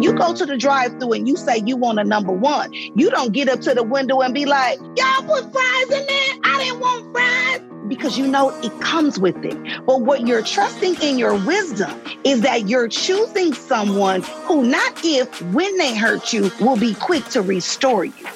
When you go to the drive-through and you say you want a number one, you don't get up to the window and be like, "Y'all put fries in there. I didn't want fries." Because you know it comes with it. But what you're trusting in your wisdom is that you're choosing someone who, not if, when they hurt you, will be quick to restore you.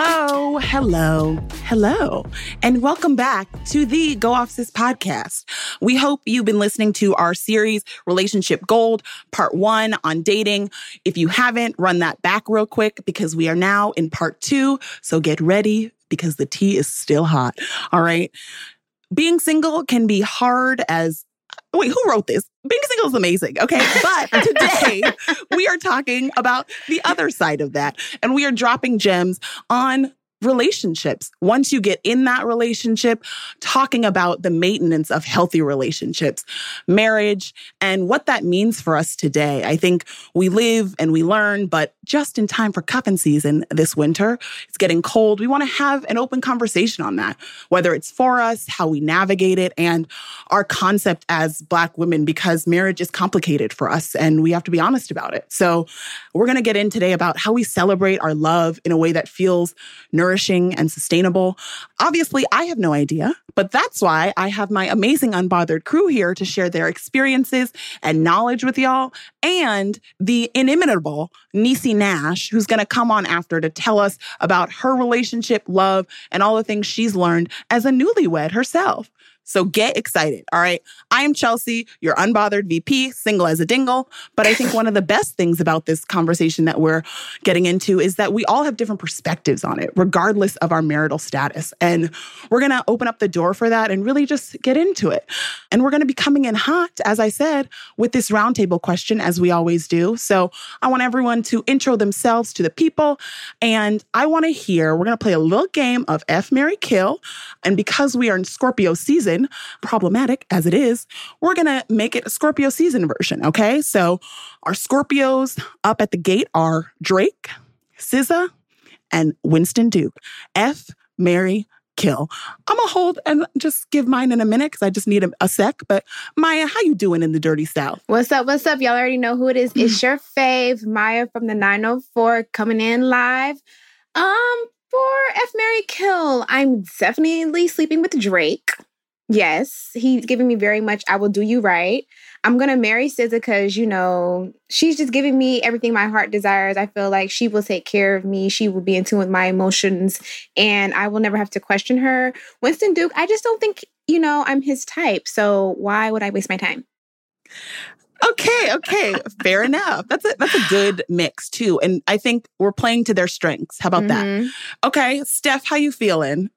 Hello, hello, hello, and welcome back to the Go Off Sis podcast. We hope you've been listening to our series, Relationship Gold, part one on dating. If you haven't, run that back real quick because we are now in part two. So get ready because the tea is still hot. All right. Being single can be hard as Wait, who wrote this? Being single is amazing. Okay. But today we are talking about the other side of that. And we are dropping gems on relationships. Once you get in that relationship, talking about the maintenance of healthy relationships, marriage, and what that means for us today. I think we live and we learn, but just in time for cuffing season this winter, it's getting cold. We want to have an open conversation on that, whether it's for us, how we navigate it, and our concept as Black women, because marriage is complicated for us and we have to be honest about it. So we're going to get in today about how we celebrate our love in a way that feels nourishing nourishing and sustainable? Obviously, I have no idea, but that's why I have my amazing unbothered crew here to share their experiences and knowledge with y'all, and the inimitable Niecy Nash, who's going to come on after to tell us about her relationship, love, and all the things she's learned as a newlywed herself. So get excited. All right. I am Chelsea, your unbothered VP, single as a dingle. But I think one of the best things about this conversation that we're getting into is that we all have different perspectives on it, regardless of our marital status. And we're going to open up the door for that and really just get into it. And we're going to be coming in hot, as I said, with this roundtable question, as we always do. So I want everyone to intro themselves to the people. And I want to hear, we're going to play a little game of F, Marry, Kill. And because we are in Scorpio season, season, problematic as it is, we're going to make it a Scorpio season version. Okay. So our Scorpios up at the gate are Drake, SZA, and Winston Duke. F, Marry, kill. I'm gonna hold and just give mine in a minute because I just need a, a, sec. But Maya, how you doing in the dirty south? What's up? What's up? Y'all already know who it is. It's your fave, Maya from the 904, coming in live. Um, for F Marry Kill, I'm definitely sleeping with Drake. Yes, he's giving me very much. I will do you right. I'm gonna marry SZA because you know she's just giving me everything my heart desires. I feel like she will take care of me. She will be in tune with my emotions, and I will never have to question her. Winston Duke, I just don't think you know I'm his type. So why would I waste my time? Okay, okay, fair enough. That's a that's a good mix too, and I think we're playing to their strengths. How about mm-hmm. that? Okay, Steph, how you feeling?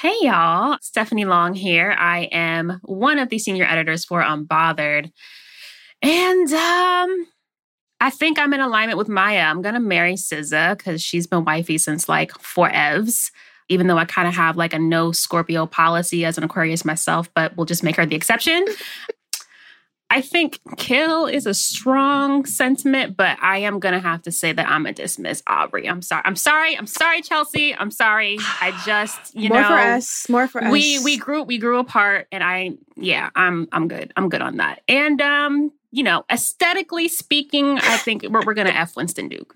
Hey y'all, Stephanie Long here. I am one of the senior editors for Unbothered. And um I think I'm in alignment with Maya. I'm gonna marry SZA because she's been wifey since like four evs. Even though I kind of have like a no Scorpio policy as an Aquarius myself, but we'll just make her the exception. I think kill is a strong sentiment, but I am gonna have to say that I'm gonna dismiss Aubrey. I'm sorry. I'm sorry. I'm sorry, Chelsea. I'm sorry. I just you more know more for us. More for us. We we grew we grew apart, and I yeah I'm I'm good. I'm good on that. And um you know aesthetically speaking, I think we're, we're gonna f Winston Duke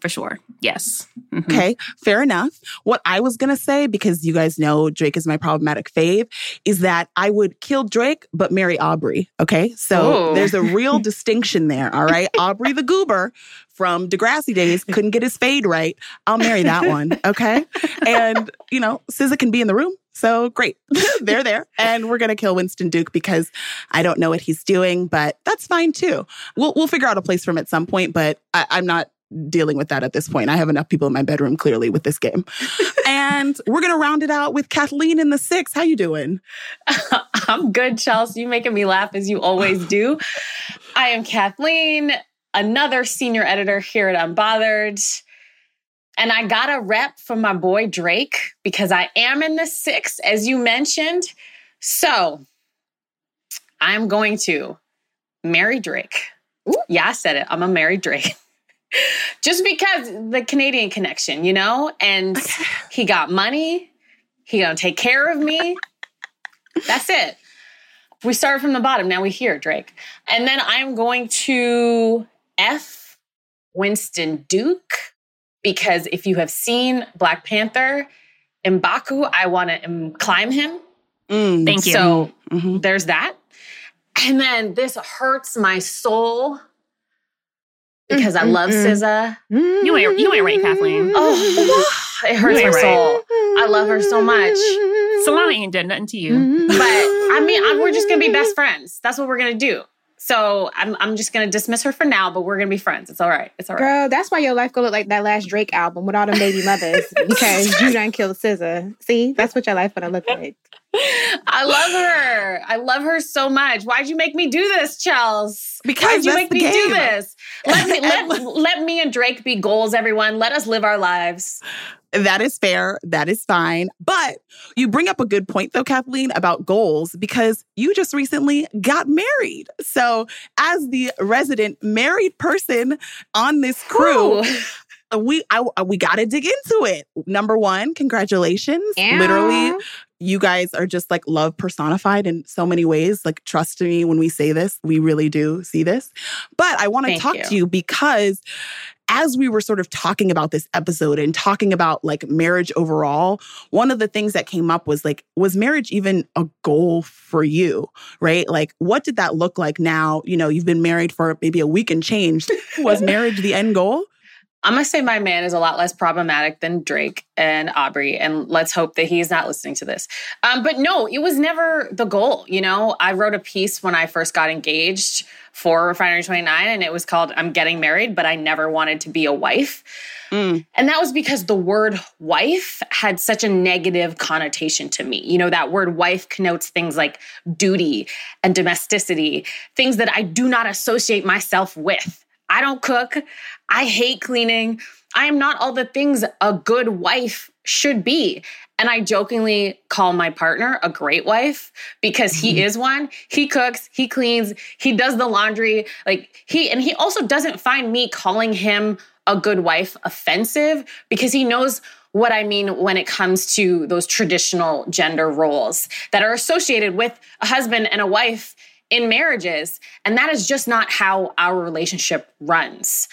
for sure. Yes. Mm-hmm. Okay, fair enough. What I was going to say, because you guys know Drake is my problematic fave, is that I would kill Drake, but marry Aubrey. Okay, so Ooh. there's a real distinction there. All right. Aubrey the goober from Degrassi days couldn't get his fade right. I'll marry that one. Okay. and, you know, SZA can be in the room. So great. They're there. And we're going to kill Winston Duke because I don't know what he's doing, but that's fine too. We'll, we'll figure out a place for him at some point, but I, I'm not dealing with that at this point. I have enough people in my bedroom clearly with this game. and we're going to round it out with Kathleen in the six. How you doing? I'm good, Chelsea. You making me laugh as you always do. I am Kathleen, another senior editor here at Unbothered. And I got a rep from my boy Drake because I am in the six, as you mentioned. So I'm going to marry Drake. Ooh. Yeah, I said it. I'm a marry Drake. just because the Canadian connection, you know? And he got money. He gonna take care of me. That's it. We started from the bottom. Now we hear Drake. And then I'm going to F Winston Duke because if you have seen Black Panther, Mbaku, I want to climb him. Mm. Thank you. So Mhm. there's that. And then this hurts my soul because I love. SZA. You ain't- you ain't right, Kathleen. Oh, it hurts my right. soul. I love her so much. Solana ain't done nothing to you. Mm-hmm. But I mean, I'm, we're just gonna be best friends. That's what we're gonna do. So I'm, I'm just gonna dismiss her for now, but we're gonna be friends. It's all right. It's all right. Girl, that's why your life gonna look like that last Drake album with all them baby mothers because you done killed SZA. See, that's what your life gonna look like. I love her. I love her so much. Why'd you make me do this, Chels? Because Why'd you make me do this? Let me let, let me and Drake be goals, everyone. Let us live our lives. That is fair. That is fine. But you bring up a good point, though, Kathleen, about goals, because you just recently got married. So, as the resident married person on this crew, Ooh. we I, we got to dig into it. Number one, congratulations! Literally, you guys are just like love personified in so many ways. Like, trust me when we say this, we really do see this. But I want to talk you. to you because as we were sort of talking about this episode and talking about like marriage overall, one of the things that came up was like, was marriage even a goal for you? Right? Like, what did that look like now? You know, you've been married for maybe a week and changed. Was marriage the end goal? I'm gonna say my man is a lot less problematic than Drake and Aubrey, and let's hope that he's not listening to this. Um, but no, it was never the goal. You know, I wrote a piece when I first got engaged for Refinery 29, and it was called "I'm Getting Married," but I never wanted to be a wife. Mm. And that was because the word wife had such a negative connotation to me. You know, that word wife connotes things like duty and domesticity, things that I do not associate myself with. I don't cook. I hate cleaning. I am not all the things a good wife should be. And I jokingly call my partner a great wife because he mm-hmm. is one. He cooks, he cleans, he does the laundry. Like he, and he also doesn't find me calling him a good wife offensive because he knows what I mean when it comes to those traditional gender roles that are associated with a husband and a wife in marriages. And that is just not how our relationship runs.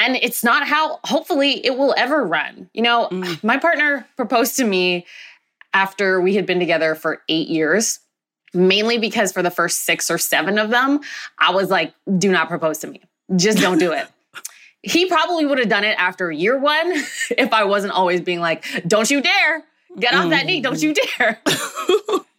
And it's not how, hopefully, it will ever run. You know, Mm. my partner proposed to me after we had been together for eight years, mainly because for the first six or seven of them, I was like, do not propose to me. Just don't do it. he probably would have done it after year one if I wasn't always being like, don't you dare get off that knee, don't you dare.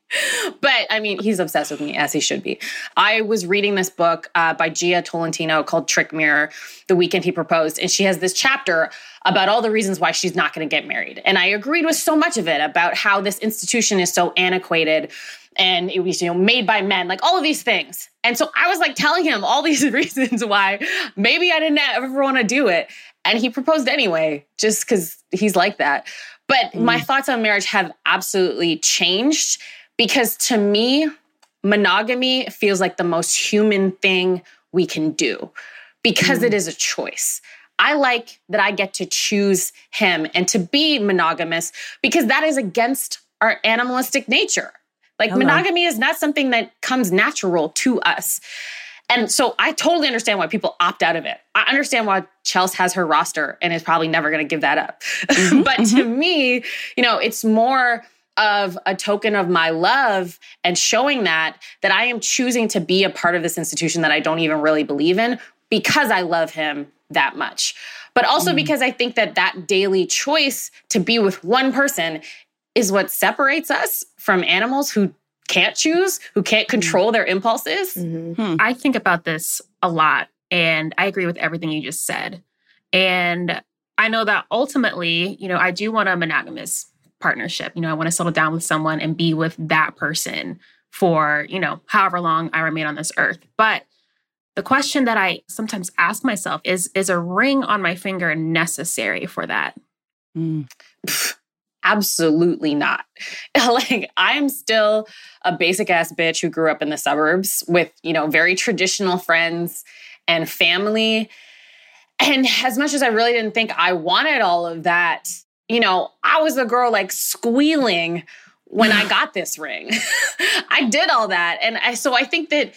but I mean, he's obsessed with me as he should be. I was reading this book uh, by Jia Tolentino called Trick Mirror the weekend he proposed, and she has this chapter about all the reasons why she's not going to get married. And I agreed with so much of it about how this institution is so antiquated and it was you know made by men like all of these things and so i was like telling him all these reasons why maybe i didn't ever want to do it and he proposed anyway just because he's like that but my thoughts on marriage have absolutely changed because to me monogamy feels like the most human thing we can do because mm-hmm. it is a choice I like that I get to choose him and to be monogamous because that is against our animalistic nature. Like Hello. monogamy is not something that comes natural to us. And so I totally understand why people opt out of it. I understand why Chelsea has her roster and is probably never going to give that up. Mm-hmm, but to mm-hmm. me, you know, it's more of a token of my love and showing that that I am choosing to be a part of this institution that I don't even really believe in because I love him that much. But also mm. because I think that that daily choice to be with one person is what separates us from animals who can't choose, who can't mm-hmm. control their impulses. Mhm. I think about this a lot, and I agree with everything you just said. And I know that ultimately, you know, I do want a monogamous partnership. You know, I want to settle down with someone and be with that person for, you know, however long I remain on this earth. But the question that I sometimes ask myself is is a ring on my finger necessary for that? Mm. Absolutely not. like I am still a basic ass bitch who grew up in the suburbs with, you know, very traditional friends and family. And as much as I really didn't think I wanted all of that, you know, I was a girl like squealing when I got this ring. I did all that. And I, so I think that,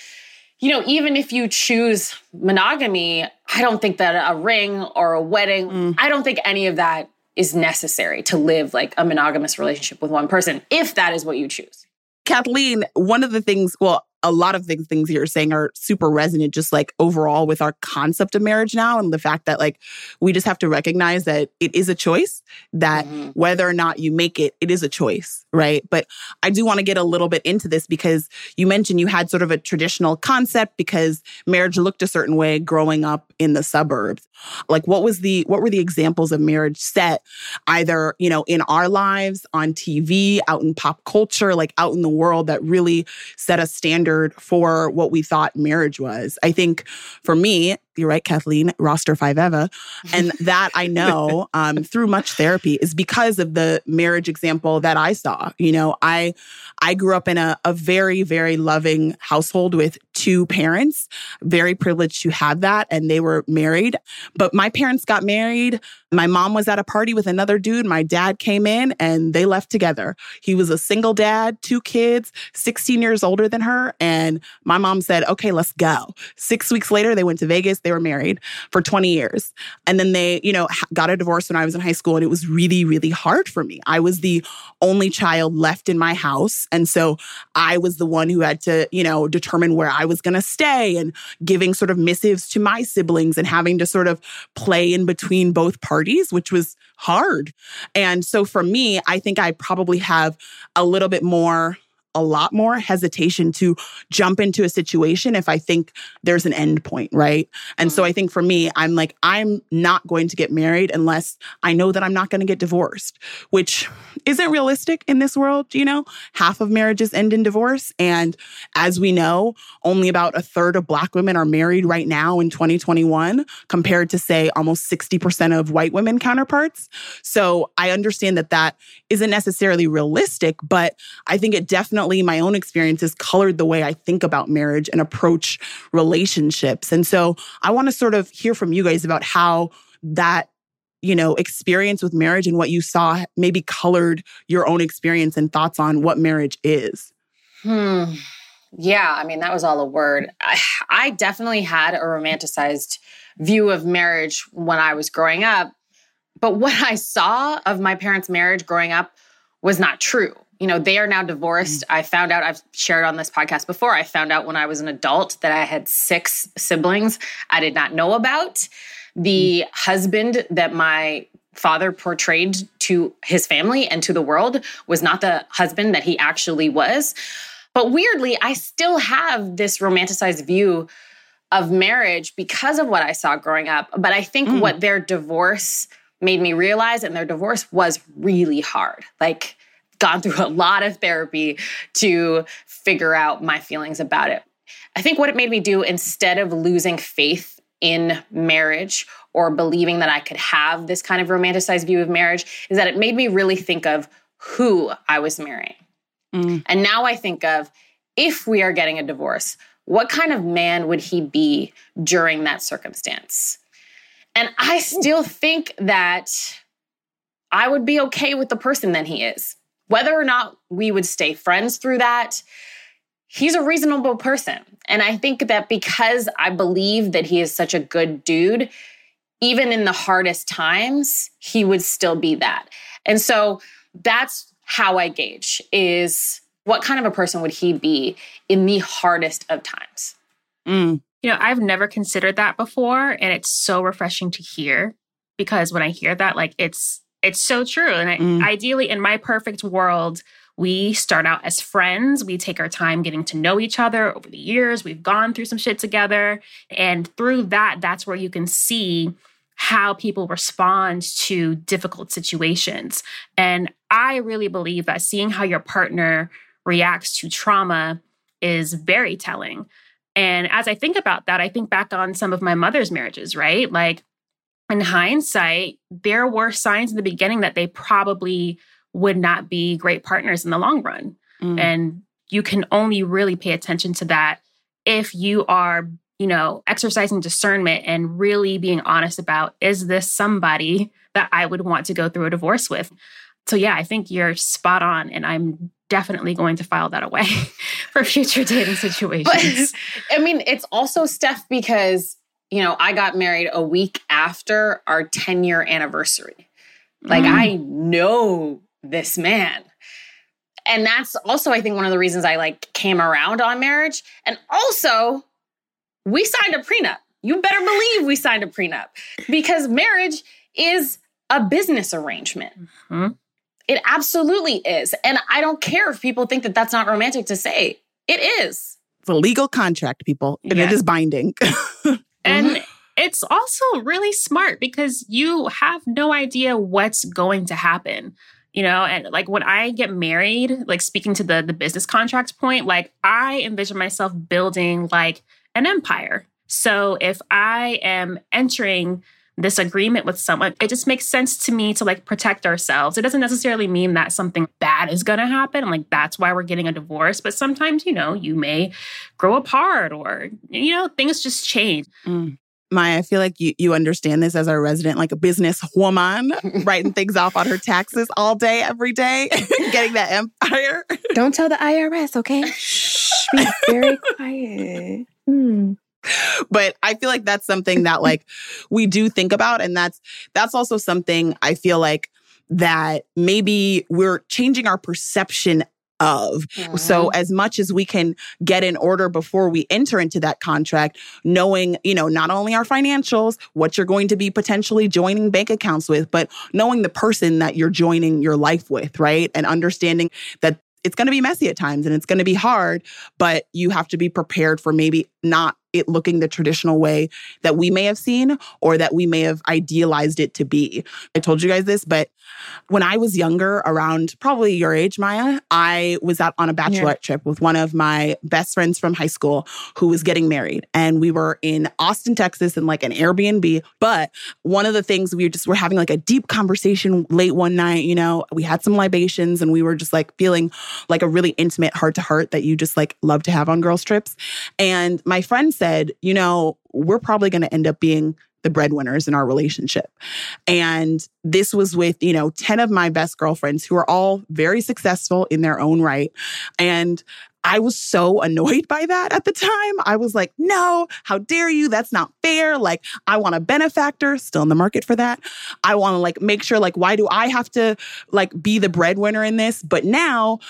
you know, even if you choose monogamy, I don't think that a ring or a wedding, mm. I don't think any of that is necessary to live like a monogamous relationship with one person, if that is what you choose. Kathleen, one of the things, well, a lot of things things you're saying are super resonant just like overall with our concept of marriage now and the fact that like we just have to recognize that it is a choice that mm-hmm. whether or not you make it it is a choice right but i do want to get a little bit into this because you mentioned you had sort of a traditional concept because marriage looked a certain way growing up in the suburbs like what was the what were the examples of marriage set either you know in our lives on tv out in pop culture like out in the world that really set a standard for what we thought marriage was. I think for me, you're right, Kathleen, roster five Eva. And that I know um, through much therapy is because of the marriage example that I saw. You know, I I grew up in a, a very, very loving household with two parents, very privileged to have that. And they were married. But my parents got married. My mom was at a party with another dude. My dad came in and they left together. He was a single dad, two kids, 16 years older than her. And my mom said, okay, let's go. Six weeks later, they went to Vegas they were married for 20 years. And then they, you know, got a divorce when I was in high school. And it was really, really hard for me. I was the only child left in my house. And so I was the one who had to, you know, determine where I was going to stay and giving sort of missives to my siblings and having to sort of play in between both parties, which was hard. And so for me, I think I probably have a little bit more a lot more hesitation to jump into a situation if I think there's an end point, right? And mm-hmm. so I think for me, I'm like, I'm not going to get married unless I know that I'm not going to get divorced, which isn't realistic in this world. You know, half of marriages end in divorce. And as we know, only about a third of Black women are married right now in 2021, compared to, say, almost 60% of white women counterparts. So I understand that that isn't necessarily realistic, but I think it definitely definitely my own experiences colored the way I think about marriage and approach relationships. And so I want to sort of hear from you guys about how that you know experience with marriage and what you saw maybe colored your own experience and thoughts on what marriage is. Hmm. Yeah, I mean that was all a word. I, I definitely had a romanticized view of marriage when I was growing up, but what I saw of my parents' marriage growing up was not true you know, they are now divorced. Mm. I found out, I've shared on this podcast before, I found out when I was an adult that I had six siblings I did not know about. The mm. husband that my father portrayed to his family and to the world was not the husband that he actually was. But weirdly, I still have this romanticized view of marriage because of what I saw growing up. But I think mm. what their divorce made me realize, and their divorce was really hard. Like, gone through a lot of therapy to figure out my feelings about it. I think what it made me do instead of losing faith in marriage or believing that I could have this kind of romanticized view of marriage is that it made me really think of who I was marrying. Mm. And now I think of if we are getting a divorce, what kind of man would he be during that circumstance? And I still think that I would be okay with the person that he is. Whether or not we would stay friends through that, he's a reasonable person. And I think that because I believe that he is such a good dude, even in the hardest times, he would still be that. And so that's how I gauge is what kind of a person would he be in the hardest of times? Mm. You know, I've never considered that before. And it's so refreshing to hear because when I hear that, like it's it's so true. And I, mm. ideally, in my perfect world, we start out as friends. We take our time getting to know each other over the years. We've gone through some shit together. And through that, that's where you can see how people respond to difficult situations. And I really believe that seeing how your partner reacts to trauma is very telling. And as I think about that, I think back on some of my mother's marriages, right? Like in hindsight, there were signs in the beginning that they probably would not be great partners in the long run. Mm. And you can only really pay attention to that if you are, you know, exercising discernment and really being honest about is this somebody that I would want to go through a divorce with? So, yeah, I think you're spot on. And I'm definitely going to file that away for future dating situations. But, I mean, it's also Steph because, you know, I got married a week after our 10 year anniversary. Like, mm. I know this man. And that's also, I think, one of the reasons I like came around on marriage. And also, we signed a prenup. You better believe we signed a prenup because marriage is a business arrangement. Mm-hmm. It absolutely is. And I don't care if people think that that's not romantic to say. It is. It's a legal contract, people, and yes. it is binding. and mm-hmm. it's also really smart because you have no idea what's going to happen. You know, and like when I get married, like speaking to the the business contracts point, like I envision myself building like an empire. So if I am entering this agreement with someone, it just makes sense to me to like protect ourselves. It doesn't necessarily mean that something bad is going to happen. Like that's why we're getting a divorce. But sometimes, you know, you may grow apart or, you know, things just change. Mm. Maya, I feel like you, you understand this as our resident, like a business woman, writing things off on her taxes all day, every day, getting that empire. Don't tell the IRS, okay? Shh, be very quiet. Hmm but I feel like that's something that like we do think about and that's that's also something I feel like that maybe we're changing our perception of. Mm-hmm. So as much as we can get in order before we enter into that contract, knowing, you know, not only our financials, what you're going to be potentially joining bank accounts with, but knowing the person that you're joining your life with, right? And understanding that it's going to be messy at times and it's going to be hard, but you have to be prepared for maybe not it looking the traditional way that we may have seen or that we may have idealized it to be. I told you guys this, but when I was younger, around probably your age, Maya, I was out on a bachelorette yeah. trip with one of my best friends from high school who was getting married. And we were in Austin, Texas in like an Airbnb. But one of the things we were just were having like a deep conversation late one night, you know, we had some libations and we were just like feeling like a really intimate heart to heart that you just like love to have on girls' trips. And my friend said, said, you know, we're probably going to end up being the breadwinners in our relationship. And this was with, you know, 10 of my best girlfriends who are all very successful in their own right. And I was so annoyed by that at the time. I was like, no, how dare you? That's not fair. Like, I want a benefactor, still in the market for that. I want to like make sure, like, why do I have to like be the breadwinner in this? But now,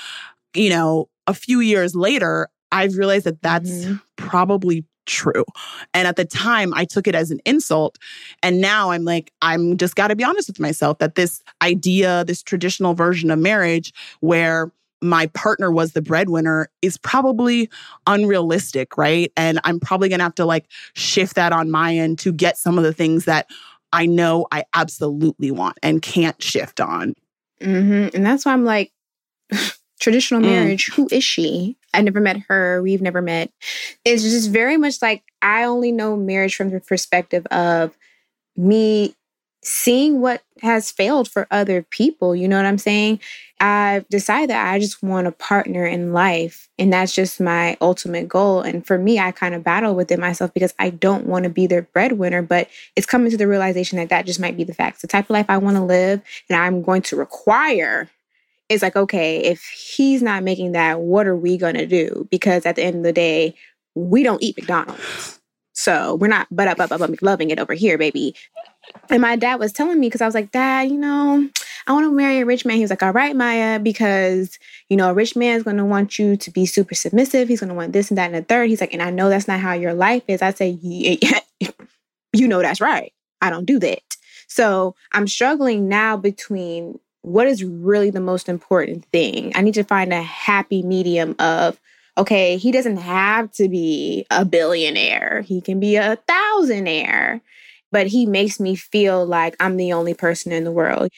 you know, a few years later, I've realized that that's mm-hmm. probably true. And at the time, I took it as an insult. And now I'm like, I'm just got to be honest with myself that this idea, this traditional version of marriage where my partner was the breadwinner is probably unrealistic, right? And I'm probably going to have to like shift that on my end to get some of the things that I know I absolutely want and can't shift on. Mm-hmm. And that's why I'm like, traditional mm. marriage, mm. who is she? I never met her. We've never met. It's just very much like I only know marriage from the perspective of me seeing what has failed for other people. You know what I'm saying? I've decided that I just want a partner in life. And that's just my ultimate goal. And for me, I kind of battle with it myself because I don't want to be their breadwinner. But it's coming to the realization that that just might be the facts. The type of life I want to live and I'm going to require it's like, okay, if he's not making that, what are we going to do? Because at the end of the day, we don't eat McDonald's. So we're not but up, up, up, up, loving it over here, baby. And my dad was telling me, because I was like, Dad, you know, I want to marry a rich man. He was like, All right, Maya, because, you know, a rich man is going to want you to be super submissive. He's going to want this and that and the third. He's like, And I know that's not how your life is. I say, yeah, You know, that's right. I don't do that. So I'm struggling now between what is really the most important thing? I need to find a happy medium of, okay, he doesn't have to be a billionaire, he can be a thousandaire, but he makes me feel like I'm the only person in the world.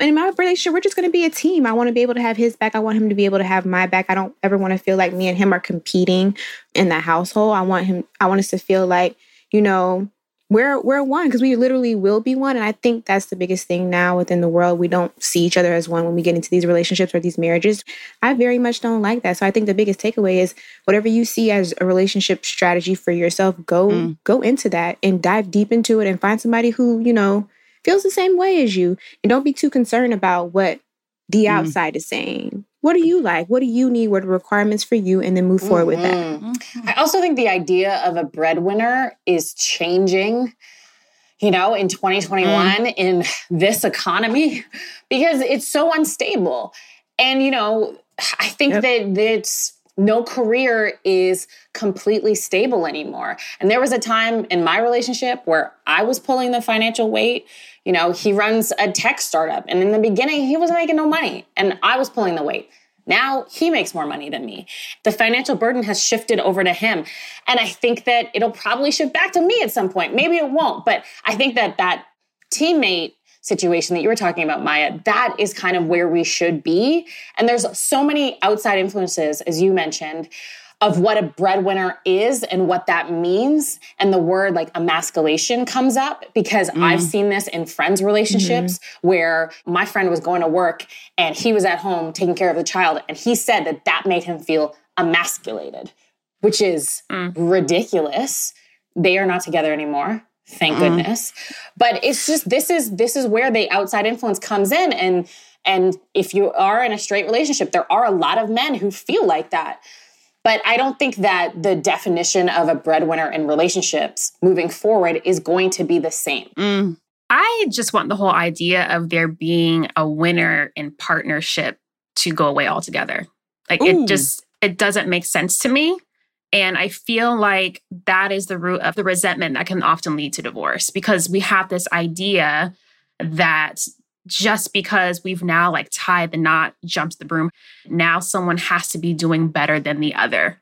And in my relationship, we're just going to be a team. I want to be able to have his back. I want him to be able to have my back. I don't ever want to feel like me and him are competing in the household. I want him, I want us to feel like, you know, we're we're one because we literally will be one and i think that's the biggest thing now within the world. We don't see each other as one when we get into these relationships or these marriages. I very much don't like that. So i think the biggest takeaway is whatever you see as a relationship strategy for yourself go mm. go into that and dive deep into it and find somebody who you know feels the same way as you. And don't be too concerned about what the mm. outside is saying what do you like? What do you need? What are the requirements for you? And then move forward with that. Mhm. I also think the idea of a breadwinner is changing, you know, in 2021 in this economy because it's so unstable. And, you know, I think Yep. that that's no career is completely stable anymore. And there was a time in my relationship where I was pulling the financial weight. You know, he runs a tech startup, and in the beginning, he wasn't making no money, and I was pulling the weight. Now he makes more money than me. The financial burden has shifted over to him. And I think that it'll probably shift back to me at some point. Maybe it won't, but I think that that teammate situation that you were talking about, Maya, that is kind of where we should be. And there's so many outside influences, as you mentioned, of what a breadwinner is and what that means. And the word like emasculation comes up because mm-hmm. I've seen this in friends' relationships mm-hmm. where my friend was going to work and he was at home taking care of the child. And he said that that made him feel emasculated, which is mm. ridiculous. They are not together anymore. Thank goodness. But it's just this is this is where the outside influence comes in and and if you are in a straight relationship, there are a lot of men who feel like that. But I don't think that the definition of a breadwinner in relationships moving forward is going to be the same. Mm. I just want the whole idea of there being a winner in partnership to go away altogether. Like Ooh. it just it doesn't make sense to me. And I feel like that is the root of the resentment that can often lead to divorce because we have this idea that just because we've now like tied the knot, jumped the broom, now someone has to be doing better than the other.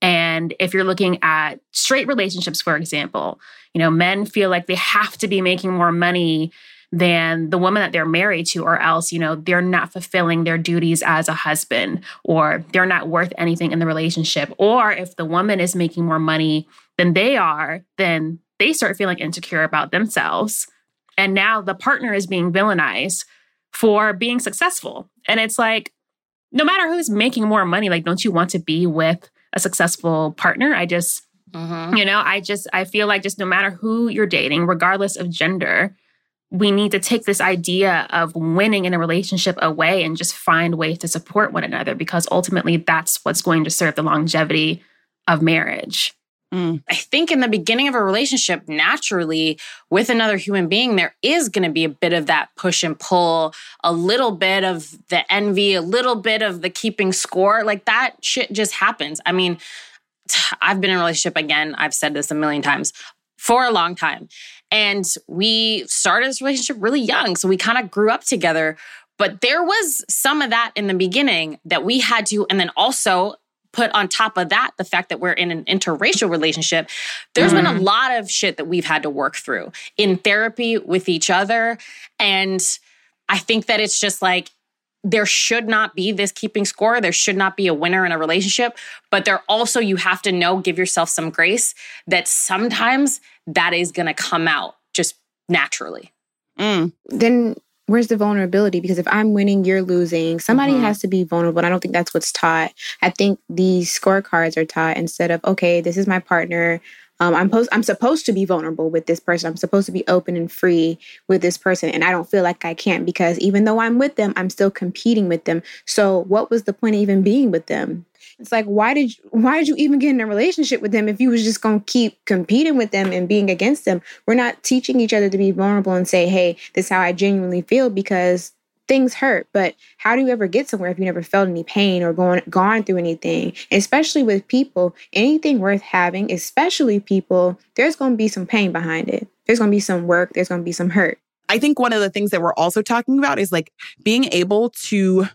And if you're looking at straight relationships, for example, you know, men feel like they have to be making more money than the woman that they're married to, or else, you know, they're not fulfilling their duties as a husband, or they're not worth anything in the relationship. Or if the woman is making more money than they are, then they start feeling insecure about themselves. And now the partner is being villainized for being successful. And it's like, no matter who's making more money, like, don't you want to be with a successful partner? I just, mm-hmm. you know, I just, I feel like just no matter who you're dating, regardless of gender, we need to take this idea of winning in a relationship away and just find ways to support one another because ultimately that's what's going to serve the longevity of marriage. Mm. I think in the beginning of a relationship, naturally with another human being, there is going to be a bit of that push and pull, a little bit of the envy, a little bit of the keeping score. Like that shit just happens. I mean, I've been in a relationship again, I've said this a million times for a long time. And we started this relationship really young. So we kind of grew up together. But there was some of that in the beginning that we had to, and then also put on top of that the fact that we're in an interracial relationship there's been a mm-hmm. lot of shit that we've had to work through in therapy with each other and i think that it's just like there should not be this keeping score there should not be a winner in a relationship but there also you have to know give yourself some grace that sometimes that is going to come out just naturally Mm. then where's the vulnerability? Because if I'm winning, you're losing. Somebody Mhm. has to be vulnerable. And I don't think that's what's taught. I think these scorecards are taught instead of, okay, this is my partner. Um, I'm, pos- I'm supposed to be vulnerable with this person. I'm supposed to be open and free with this person. And I don't feel like I can because even though I'm with them, I'm still competing with them. So what was the point of even being with them? It's like why did you, why did you even get in a relationship with them if you was just gonna keep competing with them and being against them? We're not teaching each other to be vulnerable and say, "Hey, this is how I genuinely feel," because things hurt. But how do you ever get somewhere if you never felt any pain or gone gone through anything? Especially with people, anything worth having, especially people, there's gonna be some pain behind it. There's gonna be some work. There's gonna be some hurt. I think one of the things that we're also talking about is like being able to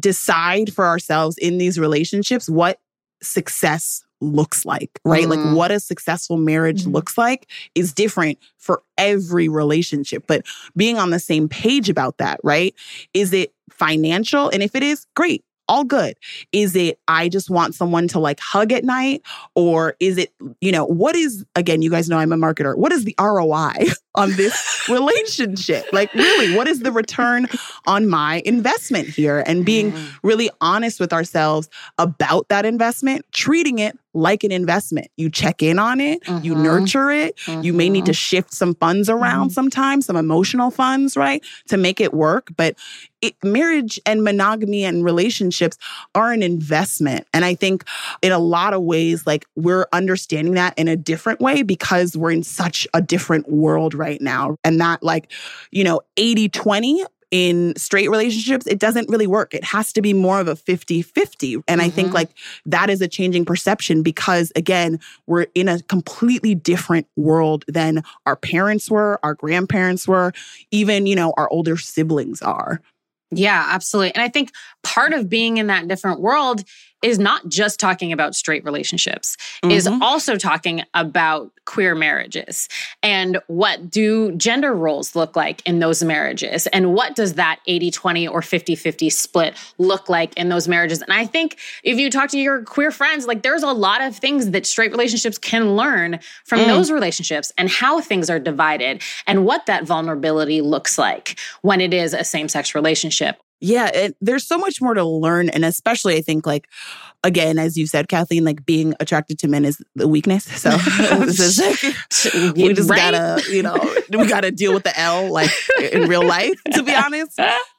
decide for ourselves in these relationships what success looks like, right? Mhm. Like what a successful marriage Mhm. looks like is different for every relationship, but being on the same page about that, right? Is it financial? And if it is, great. All good. Is it, I just want someone to like hug at night? Or is it, you know, what is, again, you guys know I'm a marketer. What is the ROI on this relationship? Like, really, what is the return on my investment here? And being mm. really honest with ourselves about that investment, treating it like an investment. You check in on it, mm-hmm. you nurture it. Mm-hmm. You may need to mm-hmm. shift some funds around mm-hmm. sometimes, some emotional funds, right, to make it work. But it, marriage and monogamy and relationships are an investment. And I think in a lot of ways, like we're understanding that in a different way because we're in such a different world right now. And that, like, you know, 80 20 in straight relationships, it doesn't really work. It has to be more of a 50 50. And mm-hmm. I think mm-hmm. like that is a changing perception because, again, we're in a completely different world than our parents were, our grandparents were, even, you know, our older siblings are. Yeah, absolutely. And I think part of being in that different world is not just talking about straight relationships, mm-hmm. is also talking about queer marriages and what do gender roles look like in those marriages and what does that 80-20 or 50-50 split look like in those marriages. And I think if you talk to your queer friends, like there's a lot of things that straight relationships can learn from mm. those relationships and how things are divided and what that vulnerability looks like when it is a same-sex relationship yeah, it, there's so much more to learn. And especially, I think, like, again, as you said, Kathleen, like being attracted to men is the weakness. So is, we just right? gotta, you know, we gotta deal with the L like in real life, to be honest.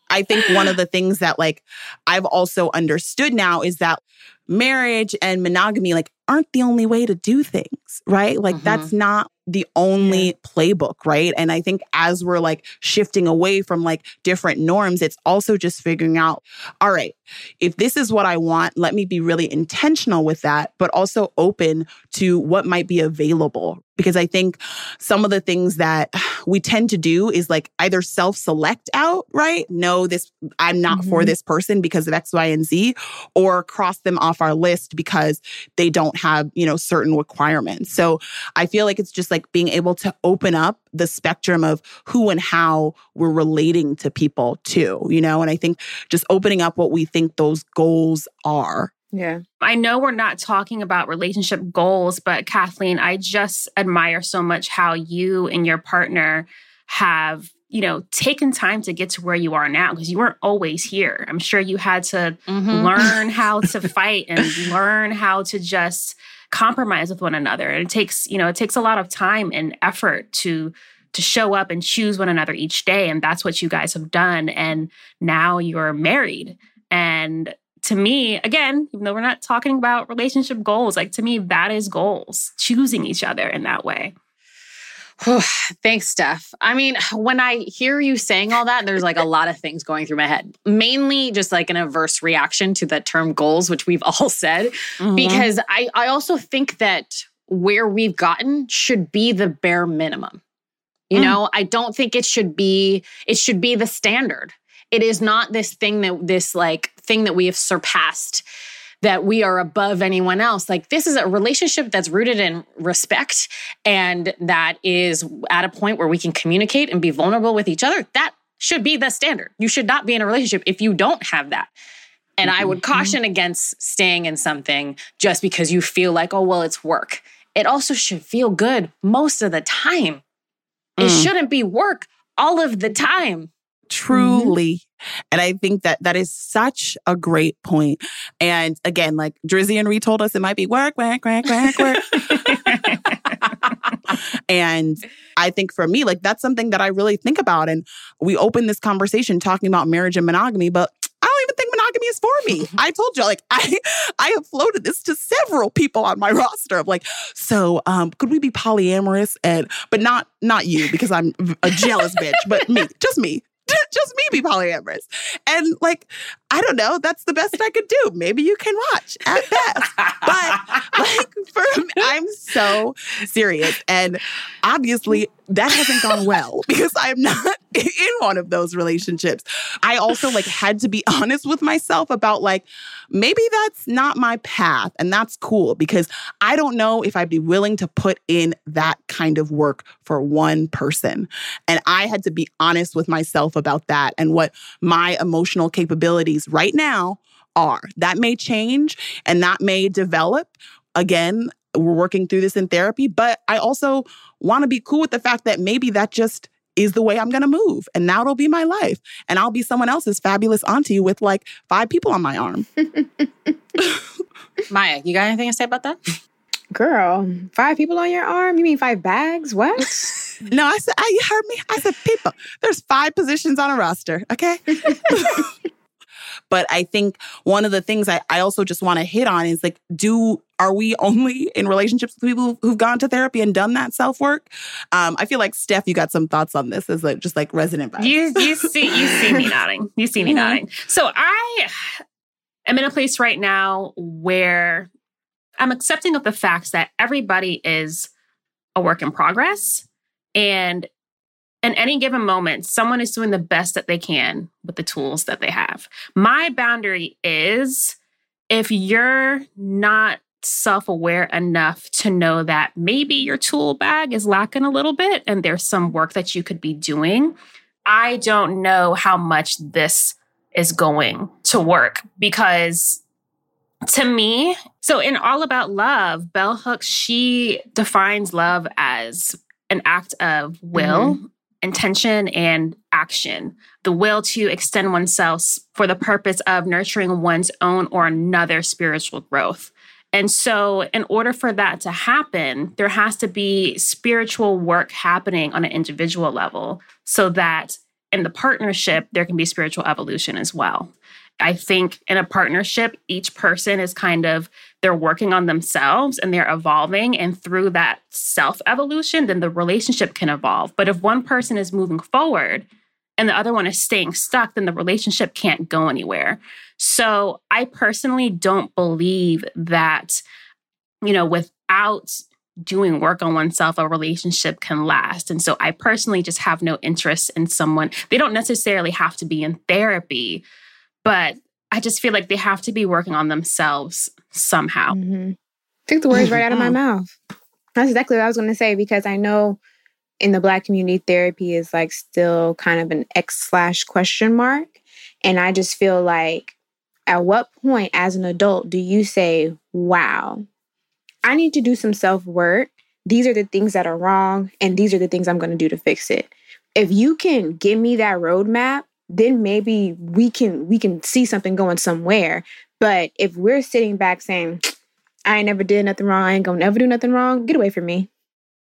I think one of the things that like I've also understood now is that marriage and monogamy like aren't the only way to do things, right? Like mm-hmm. that's not the only yeah. playbook, right? And I think as we're like shifting away from like different norms, it's also just figuring out, all right, if this is what I want, let me be really intentional with that, but also open to what might be available. Because I think some of the things that we tend to do is like either self select out, right? No, this, I'm not mm-hmm. for this person because of X, Y, and Z, or cross them off our list because they don't have, you know, certain requirements. So I feel like it's just like being able to open up the spectrum of who and how we're relating to people too, you know? And I think just opening up what we think those goals are. Yeah. I know we're not talking about relationship goals, but Kathleen, I just admire so much how you and your partner have you know, taken time to get to where you are now because you weren't always here. I'm sure you had to mm-hmm. learn how to fight and learn how to just compromise with one another. And it takes, you know, it takes a lot of time and effort to to show up and choose one another each day and that's what you guys have done and now you're married. And to me, again, even though we're not talking about relationship goals, like to me that is goals, choosing each other in that way. Thanks, Steph. I mean, when I hear you saying all that, there's like a lot of things going through my head. Mainly just like an averse reaction to the term goals, which we've all said, mm-hmm. because I, I also think that where we've gotten should be the bare minimum. You mm. know, I don't think it should be, it should be the standard. It is not this thing that this like thing that we have surpassed that we are above anyone else. Like this is a relationship that's rooted in respect and that is at a point where we can communicate and be vulnerable with each other. That should be the standard. You should not be in a relationship if you don't have that. And mm-hmm. I would mm-hmm. caution against staying in something just because you feel like, oh, well, it's work. It also should feel good most of the time. Mm. It shouldn't be work all of the time. Truly. Mm-hmm. And I think that that is such a great point. And again, like Drizzy and Ree told us, it might be work, work, work, work, work. and I think for me, like that's something that I really think about. And we opened this conversation talking about marriage and monogamy, but I don't even think monogamy is for me. I told you, like I, I have floated this to several people on my roster of like, so um, could we be polyamorous? And but not not you because I'm a jealous bitch, but me, just me, just me be polyamorous. And like, I don't know, that's the best I could do. Maybe you can watch at best. but like for me, I'm so serious. And obviously that hasn't gone well because I'm not in one of those relationships. I also like had to be honest with myself about like maybe that's not my path and that's cool because I don't know if I'd be willing to put in that kind of work for one person. And I had to be honest with myself about that and what my emotional capabilities right now are. That may change and that may develop again we're working through this in therapy, but I also want to be cool with the fact that maybe that just is the way I'm going to move. And now it'll be my life. And I'll be someone else's fabulous auntie with like five people on my arm. Maya, you got anything to say about that? Girl, five people on your arm? You mean five bags? What? no, I said, I, you heard me. I said, people, there's five positions on a roster, okay? but I think one of the things I, I also just want to hit on is like, do are we only in relationships with people who've gone to therapy and done that self work? Um, I feel like Steph, you got some thoughts on this as like just like resident vibes. You you see you see me nodding. You see me mm-hmm. nodding. So I am in a place right now where I'm accepting of the facts that everybody is a work in progress. And in any given moment, someone is doing the best that they can with the tools that they have. My boundary is if you're not self aware enough to know that maybe your tool bag is lacking a little bit and there's some work that you could be doing, I don't know how much this is going to work because to me, so in All About Love, Bell Hooks, she defines love as an act of will, mm-hmm. Intention, and action. The will to extend oneself for the purpose of nurturing one's own or another spiritual growth. And so, in order for that to happen, there has to be spiritual work happening on an individual level so that in the partnership, there can be spiritual evolution as well. I think in a partnership, each person is kind of they're working on themselves and they're evolving. And through that self evolution, then the relationship can evolve. But if one person is moving forward and the other one is staying stuck, then the relationship can't go anywhere. So I personally don't believe that, you know, without doing work on oneself, a relationship can last. And so I personally just have no interest in someone. They don't necessarily have to be in therapy but I just feel like they have to be working on themselves somehow. Mm-hmm. Took the words right out of my mouth. That's exactly what I was going to say because I know in the Black community, therapy is like still kind of an X slash question mark. And I just feel like at what point as an adult do you say, wow, I need to do some self work? These are the things that are wrong, and these are the things I'm going to do to fix it. If you can give me that roadmap, then maybe we can we can see something going somewhere. But if we're sitting back saying, I ain't never did nothing wrong, I ain't gonna never do nothing wrong, get away from me.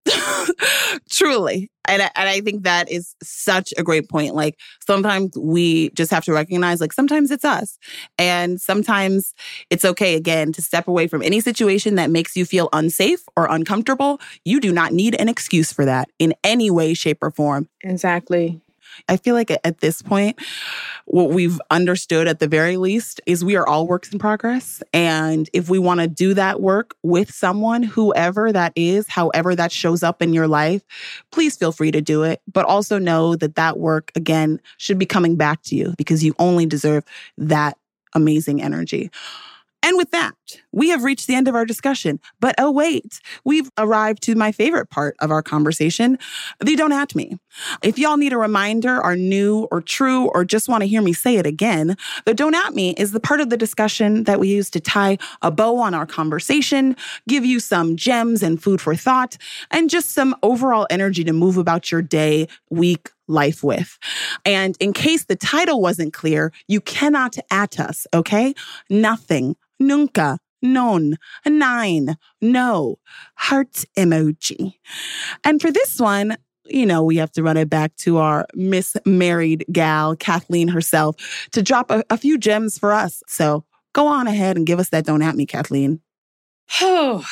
Truly. And I, and I think that is such a great point. Like sometimes we just have to recognize, like sometimes it's us. And sometimes it's okay, again, to step away from any situation that makes you feel unsafe or uncomfortable. You do not need an excuse for that in any way, shape, or form. Exactly. I feel like at this point, what we've understood at the very least is we are all works in progress. And if we want to do that work with someone, whoever that is, however that shows up in your life, please feel free to do it. But also know that that work, again, should be coming back to you because you only deserve that amazing energy. And with that, we have reached the end of our discussion. But oh, wait, we've arrived to my favorite part of our conversation the Don't At Me. If y'all need a reminder, are new or true, or just want to hear me say it again, the Don't At Me is the part of the discussion that we use to tie a bow on our conversation, give you some gems and food for thought, and just some overall energy to move about your day, week, life with. And in case the title wasn't clear, you cannot at us, okay? Nothing nunca, non, nine, no, heart emoji. And for this one, you know, we have to run it back to our Miss Married gal, Kathleen herself, to drop a, a few gems for us. So go on ahead and give us that don't at me, Kathleen. Oh,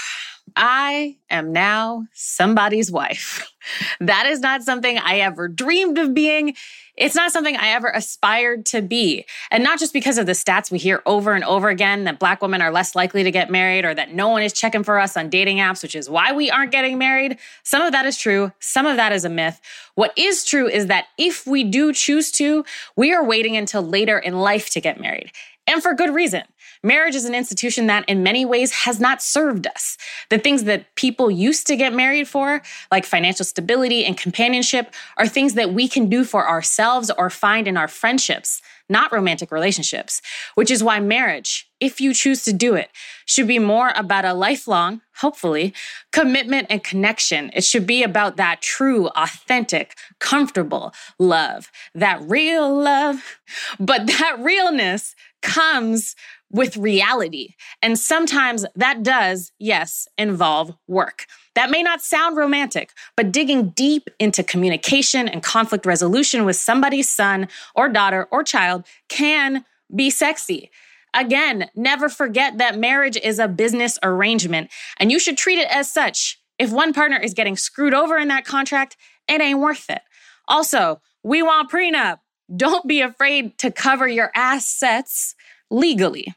I am now somebody's wife. That is not something I ever dreamed of being. It's not something I ever aspired to be. And not just because of the stats we hear over and over again that Black women are less likely to get married or that no one is checking for us on dating apps, which is why we aren't getting married. Some of that is true, some of that is a myth. What is true is that if we do choose to, we are waiting until later in life to get married. And for good reason. Marriage is an institution that, in many ways, has not served us. The things that people used to get married for, like financial stability and companionship, are things that we can do for ourselves or find in our friendships, not romantic relationships, which is why marriage if you choose to do it, should be more about a lifelong, hopefully, commitment and connection. It should be about that true, authentic, comfortable love, that real love. But that realness comes with reality. And sometimes that does, yes, involve work. That may not sound romantic, but digging deep into communication and conflict resolution with somebody's son or daughter or child can be sexy. Again, never forget that marriage is a business arrangement and you should treat it as such. If one partner is getting screwed over in that contract, it ain't worth it. Also, we want prenup. Don't be afraid to cover your assets legally.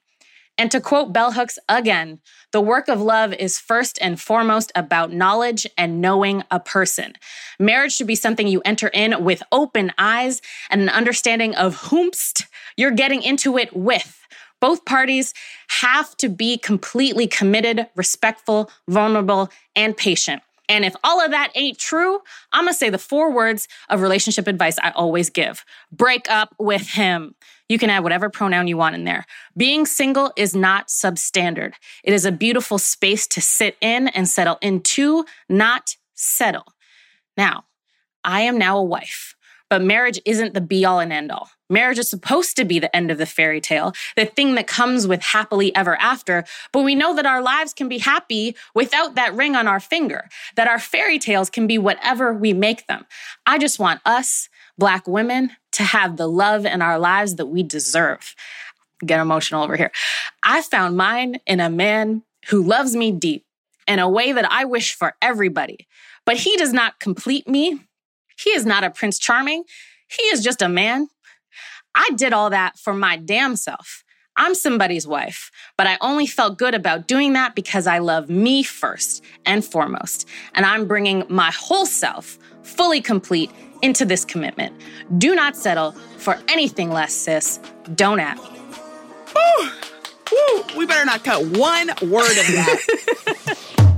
And to quote Bell Hooks again, the work of love is first and foremost about knowledge and knowing a person. Marriage should be something you enter in with open eyes and an understanding of whomst you're getting into it with. Both parties have to be completely committed, respectful, vulnerable, and patient. And if all of that ain't true, I'm gonna say the four words of relationship advice I always give break up with him. You can add whatever pronoun you want in there. Being single is not substandard. It is a beautiful space to sit in and settle into, not settle. Now, I am now a wife, but marriage isn't the be all and end all. Marriage is supposed to be the end of the fairy tale, the thing that comes with happily ever after. But we know that our lives can be happy without that ring on our finger, that our fairy tales can be whatever we make them. I just want us, Black women, to have the love in our lives that we deserve. Get emotional over here. I found mine in a man who loves me deep in a way that I wish for everybody. But he does not complete me. He is not a Prince Charming. He is just a man I did all that for my damn self. I'm somebody's wife, but I only felt good about doing that because I love me first and foremost. And I'm bringing my whole self, fully complete, into this commitment. Do not settle for anything less, sis. Don't at me. Woo, woo, we better not cut one word of that.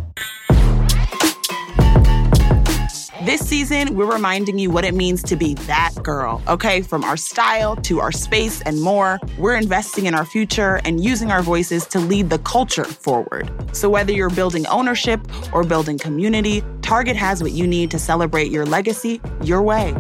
This season, we're reminding you what it means to be that girl, okay? From our style to our space and more, we're investing in our future and using our voices to lead the culture forward. So whether you're building ownership or building community, Target has what you need to celebrate your legacy your way.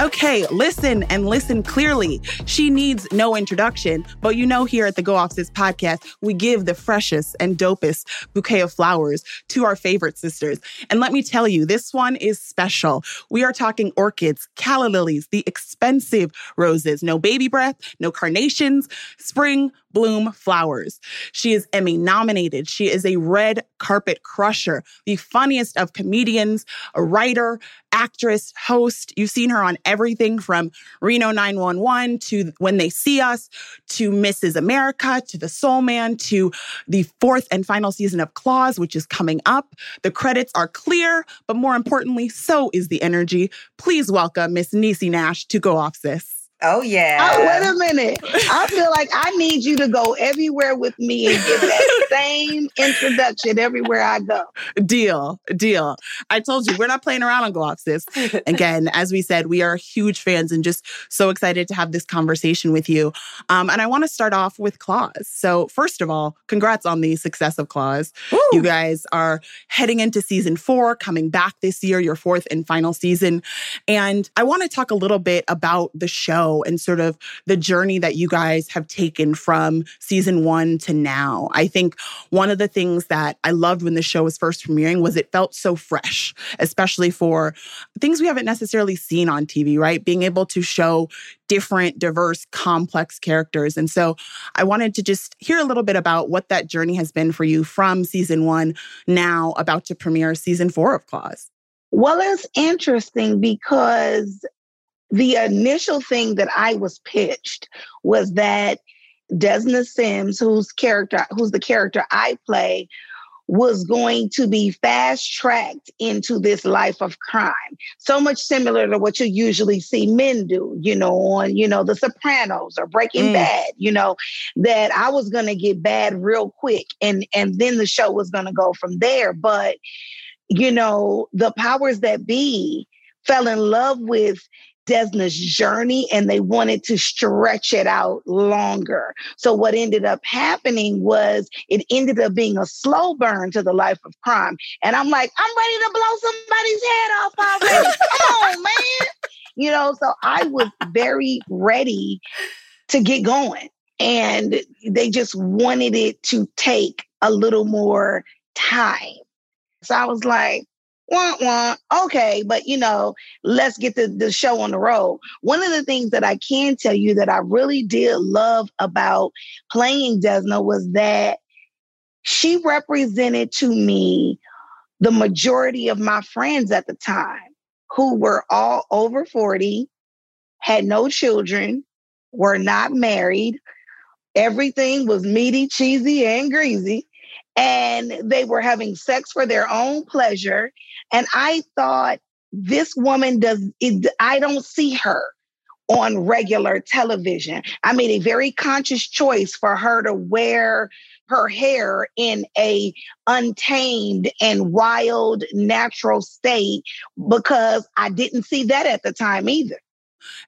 Okay, listen and listen clearly. She needs no introduction, but you know, here at the Go Off Sis podcast, we give the freshest and dopest bouquet of flowers to our favorite sisters. And let me tell you, this one is special. We are talking orchids, calla lilies, the expensive roses, no baby breath, no carnations, spring, bloom flowers. She is Emmy nominated. She is a red carpet crusher, the funniest of comedians, a writer, actress, host. You've seen her on everything from Reno 911 to When They See Us to Mrs. America to The Soul Man to the fourth and final season of Claws, which is coming up. The credits are clear, but more importantly, so is the energy. Please welcome Miss Niecy Nash to Go Off Sis. Oh yeah. Oh, wait a minute. I feel like I need you to go everywhere with me and give that same introduction everywhere I go. Deal, deal. I told you we're not playing around on Go Off Sis. Again, as we said, we are huge fans and just so excited to have this conversation with you. Um, and I want to start off with Claws. So first of all, congrats on the success of Claws. Woo. You guys are heading into season four, coming back this year, your fourth and final season. And I want to talk a little bit about the show and sort of the journey that you guys have taken from season one to now. I think one of the things that I loved when the show was first premiering was it felt so fresh, especially for things we haven't necessarily seen on TV, right? Being able to show different, diverse, complex characters. And so I wanted to just hear a little bit about what that journey has been for you from season one, now about to premiere season four of Claws. Well, it's interesting because the initial thing that I was pitched was that Desna Simms, whose character, who's the character I play, was going to be fast tracked into this life of crime. So much similar to what you usually see men do, you know, on, you know, The Sopranos or Breaking mm. Bad, you know, that I was going to get bad real quick and and then the show was going to go from there, but you know, the powers that be fell in love with Desna's journey and they wanted to stretch it out longer. So, what ended up happening was it ended up being a slow burn to the life of crime. And I'm like, I'm ready to blow somebody's head off already. Come on, man. You know, so I was very ready to get going. And they just wanted it to take a little more time. So I was like, wah, wah, okay, but you know, let's get the, the show on the road. One of the things that I can tell you that I really did love about playing Desna was that she represented to me the majority of my friends at the time who were all over 40, had no children, were not married. Everything was meaty, cheesy, and greasy and they were having sex for their own pleasure. And I thought, this woman does, it, I don't see her on regular television. I made a very conscious choice for her to wear her hair in a untamed and wild natural state because I didn't see that at the time either.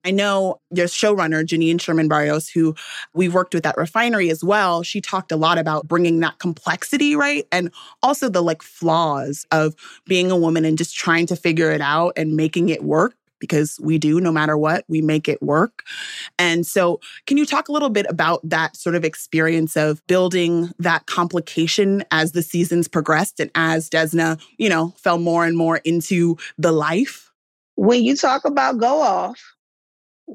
I know your showrunner, Janine Sherman Barrois, who we worked with at Refinery as well. She talked a lot about bringing that complexity, right? And also the like flaws of being a woman and just trying to figure it out and making it work because we do no matter what, we make it work. And so, can you talk a little bit about that sort of experience of building that complication as the seasons progressed and as Desna, you know, fell more and more into the life? When you talk about go off,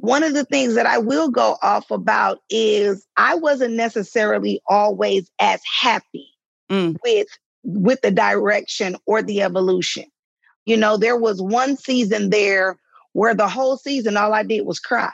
one of the things that I will go off about is I wasn't necessarily always as happy mm. with with the direction or the evolution. You know, there was one season there where the whole season all I did was cry.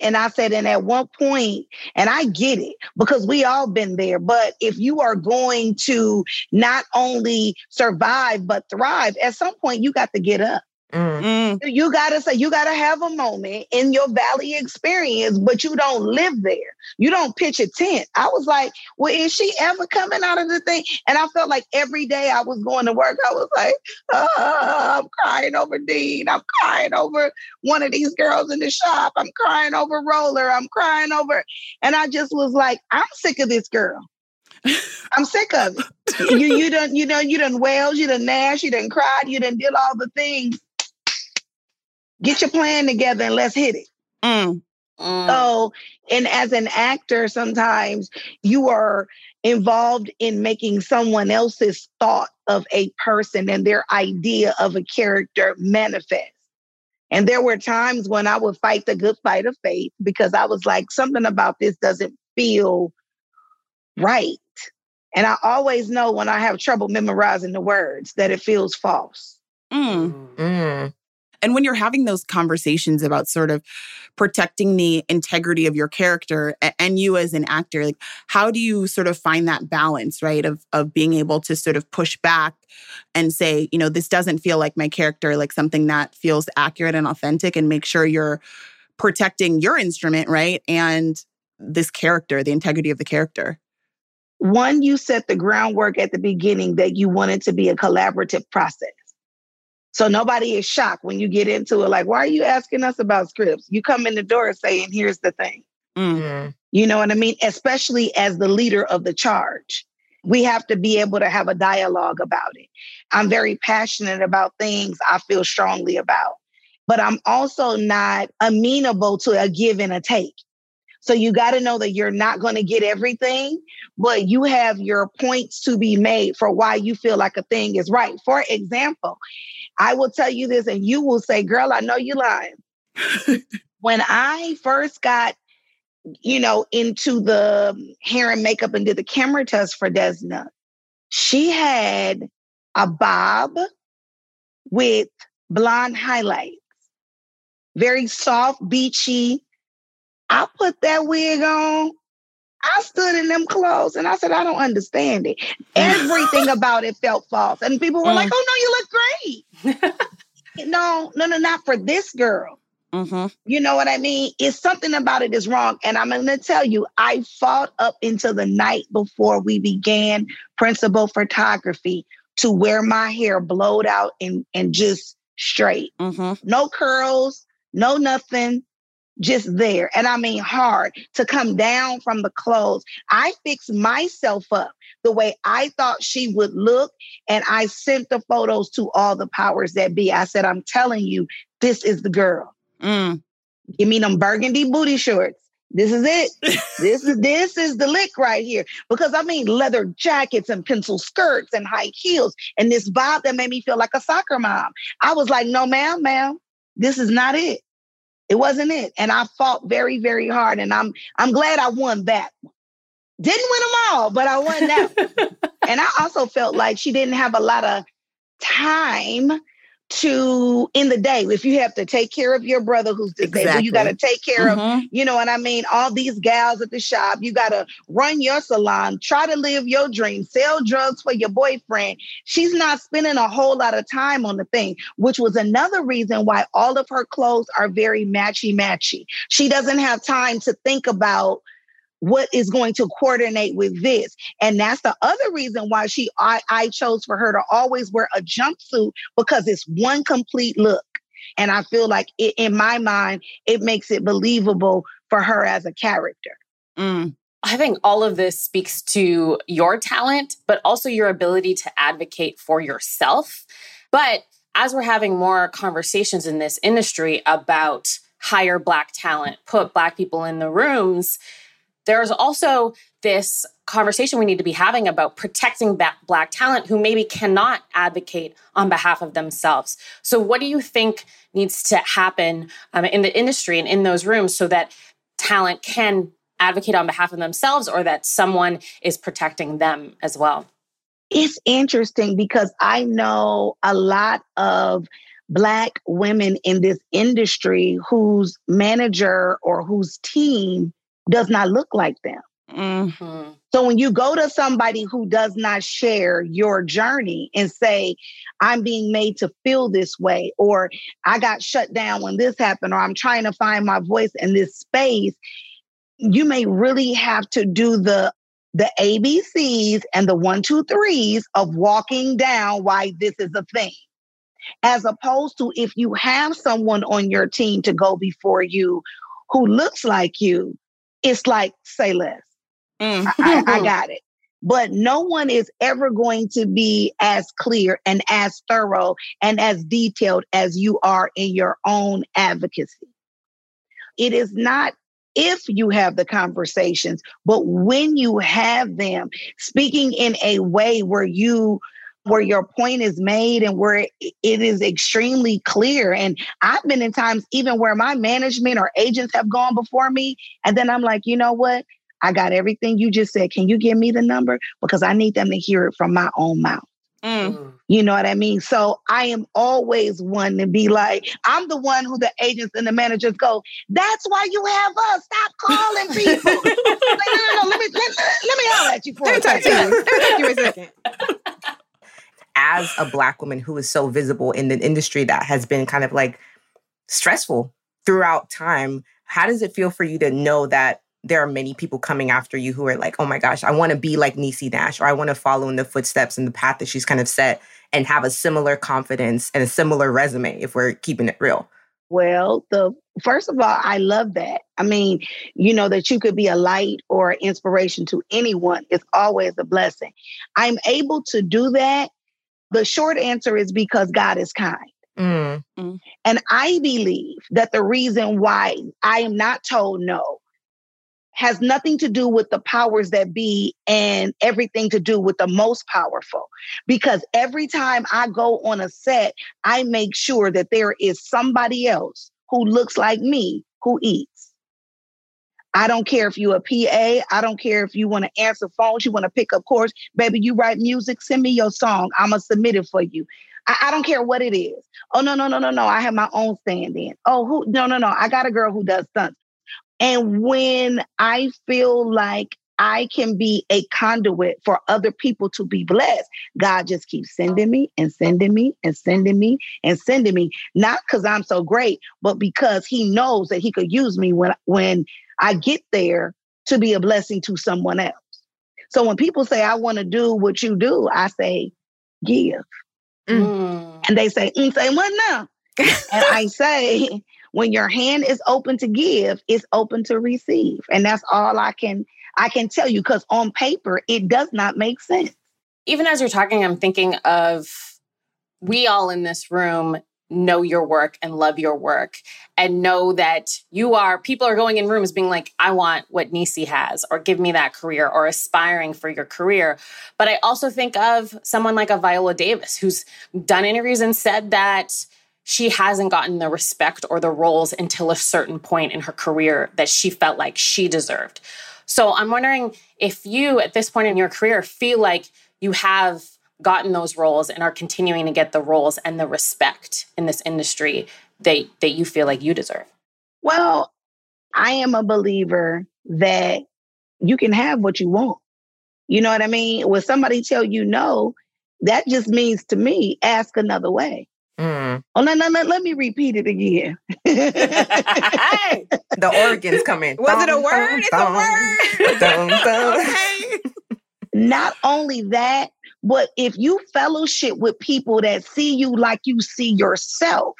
And I said, and at one point, and I get it because we all been there, but if you are going to not only survive but thrive, at some point you got to get up. Mm. You gotta say you gotta have a moment in your valley experience, but you don't live there. You don't pitch a tent. I was like, well, is she ever coming out of the thing? And I felt like every day I was going to work, I was like, oh, I'm crying over Dean. I'm crying over one of these girls in the shop. I'm crying over Roller. I'm crying over, and I just was like, I'm sick of this girl. I'm sick of it. you you don't you know you done wails, you done gnash, you done cried, you done did all the things get your plan together and let's hit it. Mm. Mm. So, and as an actor, sometimes you are involved in making someone else's thought of a person and their idea of a character manifest. And there were times when I would fight the good fight of faith because I was like, something about this doesn't feel right. And I always know when I have trouble memorizing the words that it feels false. Mm. Mm. And when you're having those conversations about sort of protecting the integrity of your character and you as an actor, like how do you sort of find that balance, right? Of of being able to sort of push back and say, you know, this doesn't feel like my character, like something that feels accurate and authentic and make sure you're protecting your instrument, right? And this character, the integrity of the character. One, you set the groundwork at the beginning that you want it to be a collaborative process. So nobody is shocked when you get into it. Like, why are you asking us about scripts? You come in the door saying, here's the thing. Mm-hmm. You know what I mean? Especially as the leader of the charge. We have to be able to have a dialogue about it. I'm very passionate about things I feel strongly about, but I'm also not amenable to a give and a take. So you got to know that you're not going to get everything, but you have your points to be made for why you feel like a thing is right. For example, I will tell you this, and you will say, Girl, I know you lying. when I first got, you know, into the um, hair and makeup and did the camera test for Desna, she had a bob with blonde highlights, very soft, beachy. I put that wig on. I stood in them clothes and I said, I don't understand it. Everything about it felt false. And people were mm. like, oh, no, you look great. no, no, no, not for this girl. Mm-hmm. You know what I mean? It's something about it is wrong. And I'm going to tell you, I fought up into the night before we began principal photography to wear my hair blowed out and, and just straight. Mm-hmm. No curls, no nothing, just there. And I mean hard to come down from the clothes. I fixed myself up the way I thought she would look. And I sent the photos to all the powers that be. I said, I'm telling you, this is the girl. Mm. Give me them burgundy booty shorts. This is it. this is this is the lick right here. Because I mean leather jackets and pencil skirts and high heels and this vibe that made me feel like a soccer mom. I was like, no, ma'am, ma'am, this is not it. It wasn't it. And I fought very, very hard. And I'm I'm glad I won that. Didn't win them all, but I won that. and I also felt like she didn't have a lot of time to in the day if you have to take care of your brother who's disabled you got to take care of Mhm. you know what I mean? All these gals at the shop, you got to run your salon, try to live your dream, sell drugs for your boyfriend. She's not spending a whole lot of time on the thing, which was another reason why all of her clothes are very matchy matchy. She doesn't have time to think about what is going to coordinate with this. And that's the other reason why she I, I chose for her to always wear a jumpsuit because it's one complete look. And I feel like it, in my mind, it makes it believable for her as a character. Mm. I think all of this speaks to your talent, but also your ability to advocate for yourself. But as we're having more conversations in this industry about hire Black talent, put Black people in the rooms, there's also this conversation we need to be having about protecting Black talent who maybe cannot advocate on behalf of themselves. So, what do you think needs to happen um, in the industry and in those rooms so that talent can advocate on behalf of themselves or that someone is protecting them as well? It's interesting because I know a lot of Black women in this industry whose manager or whose team does not look like them. Mm. So when you go to somebody who does not share your journey and say, I'm being made to feel this way, or I got shut down when this happened, or I'm trying to find my voice in this space, you may really have to do the the ABCs and the one, two, threes of walking down why this is a thing. As opposed to if you have someone on your team to go before you who looks like you, it's like, say less. Mm. I, I got it. But no one is ever going to be as clear and as thorough and as detailed as you are in your own advocacy. It is not if you have the conversations, but when you have them, speaking in a way where you where your point is made and where it is extremely clear. And I've been in times even where my management or agents have gone before me, and then I'm like, you know what? I got everything you just said. Can you give me the number? Because I need them to hear it from my own mouth. Mm. You know what I mean? So I am always one to be like, I'm the one who the agents and the managers go, that's why you have us. Stop calling people. like, no, no, no, let me let, let me holler at you for Let me a talk to second. you. Let me talk to you a second. As a black woman who is so visible in the industry that has been kind of like stressful throughout time, how does it feel for you to know that there are many people coming after you who are like, oh my gosh, I want to be like Niecy Nash, or I want to follow in the footsteps and the path that she's kind of set and have a similar confidence and a similar resume if we're keeping it real? Well, the first of all, I love that. I mean, you know, that you could be a light or inspiration to anyone is always a blessing. I'm able to do that. The short answer is because God is kind. Mm. And I believe that the reason why I am not told no has nothing to do with the powers that be and everything to do with the most powerful. Because every time I go on a set, I make sure that there is somebody else who looks like me who eats. I don't care if you're a PA. I don't care if you want to answer phones, you want to pick up cords. Baby, you write music, send me your song. I'm going to submit it for you. I, I don't care what it is. Oh, no, no, no, no, no. I have my own stand in. Oh, who? No, no, no. I got a girl who does stunts. And when I feel like I can be a conduit for other people to be blessed, God just keeps sending me and sending me and sending me and sending me. Not because I'm so great, but because He knows that He could use me when when I get there to be a blessing to someone else. So when people say I want to do what you do, I say, give. Mm. And they say, mm, say what now? and I say, when your hand is open to give, it's open to receive. And that's all I can I can tell you because on paper it does not make sense. Even as you're talking, I'm thinking of we all in this room know your work and love your work and know that you are people are going in rooms being like i want what Niecy has or give me that career or aspiring for your career. But i also think of someone like a viola davis who's done interviews and said that she hasn't gotten the respect or the roles until a certain point in her career that she felt like she deserved. So i'm wondering if you at this point in your career feel like you have gotten those roles and are continuing to get the roles and the respect in this industry that, that you feel like you deserve? Well, I am a believer that you can have what you want. You know what I mean? When somebody tell you no, that just means to me, ask another way. Mm. Oh, no, no, no, let me repeat it again. the organs come in. Was it a word? it's a word. okay. Not only that, but if you fellowship with people that see you like you see yourself,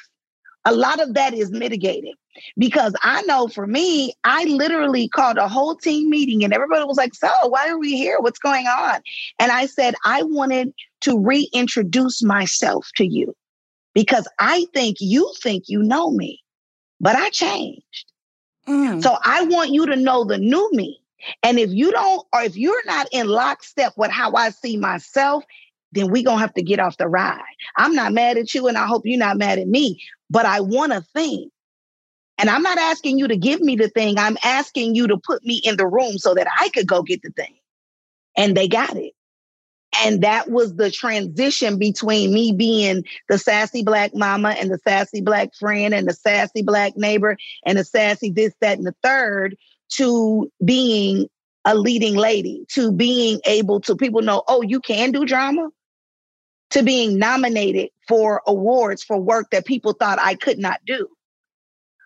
a lot of that is mitigated. Because I know for me, I literally called a whole team meeting and everybody was like, So, why are we here? What's going on? And I said, I wanted to reintroduce myself to you because I think you think you know me, but I changed. Mm. So I want you to know the new me. And if you don't, or if you're not in lockstep with how I see myself, then we're going to have to get off the ride. I'm not mad at you, and I hope you're not mad at me, but I want a thing. And I'm not asking you to give me the thing. I'm asking you to put me in the room so that I could go get the thing. And they got it. And that was the transition between me being the sassy black mama and the sassy black friend and the sassy black neighbor and the sassy this, that, and the third to being a leading lady, to being able to people know, oh, you can do drama, to being nominated for awards for work that people thought I could not do.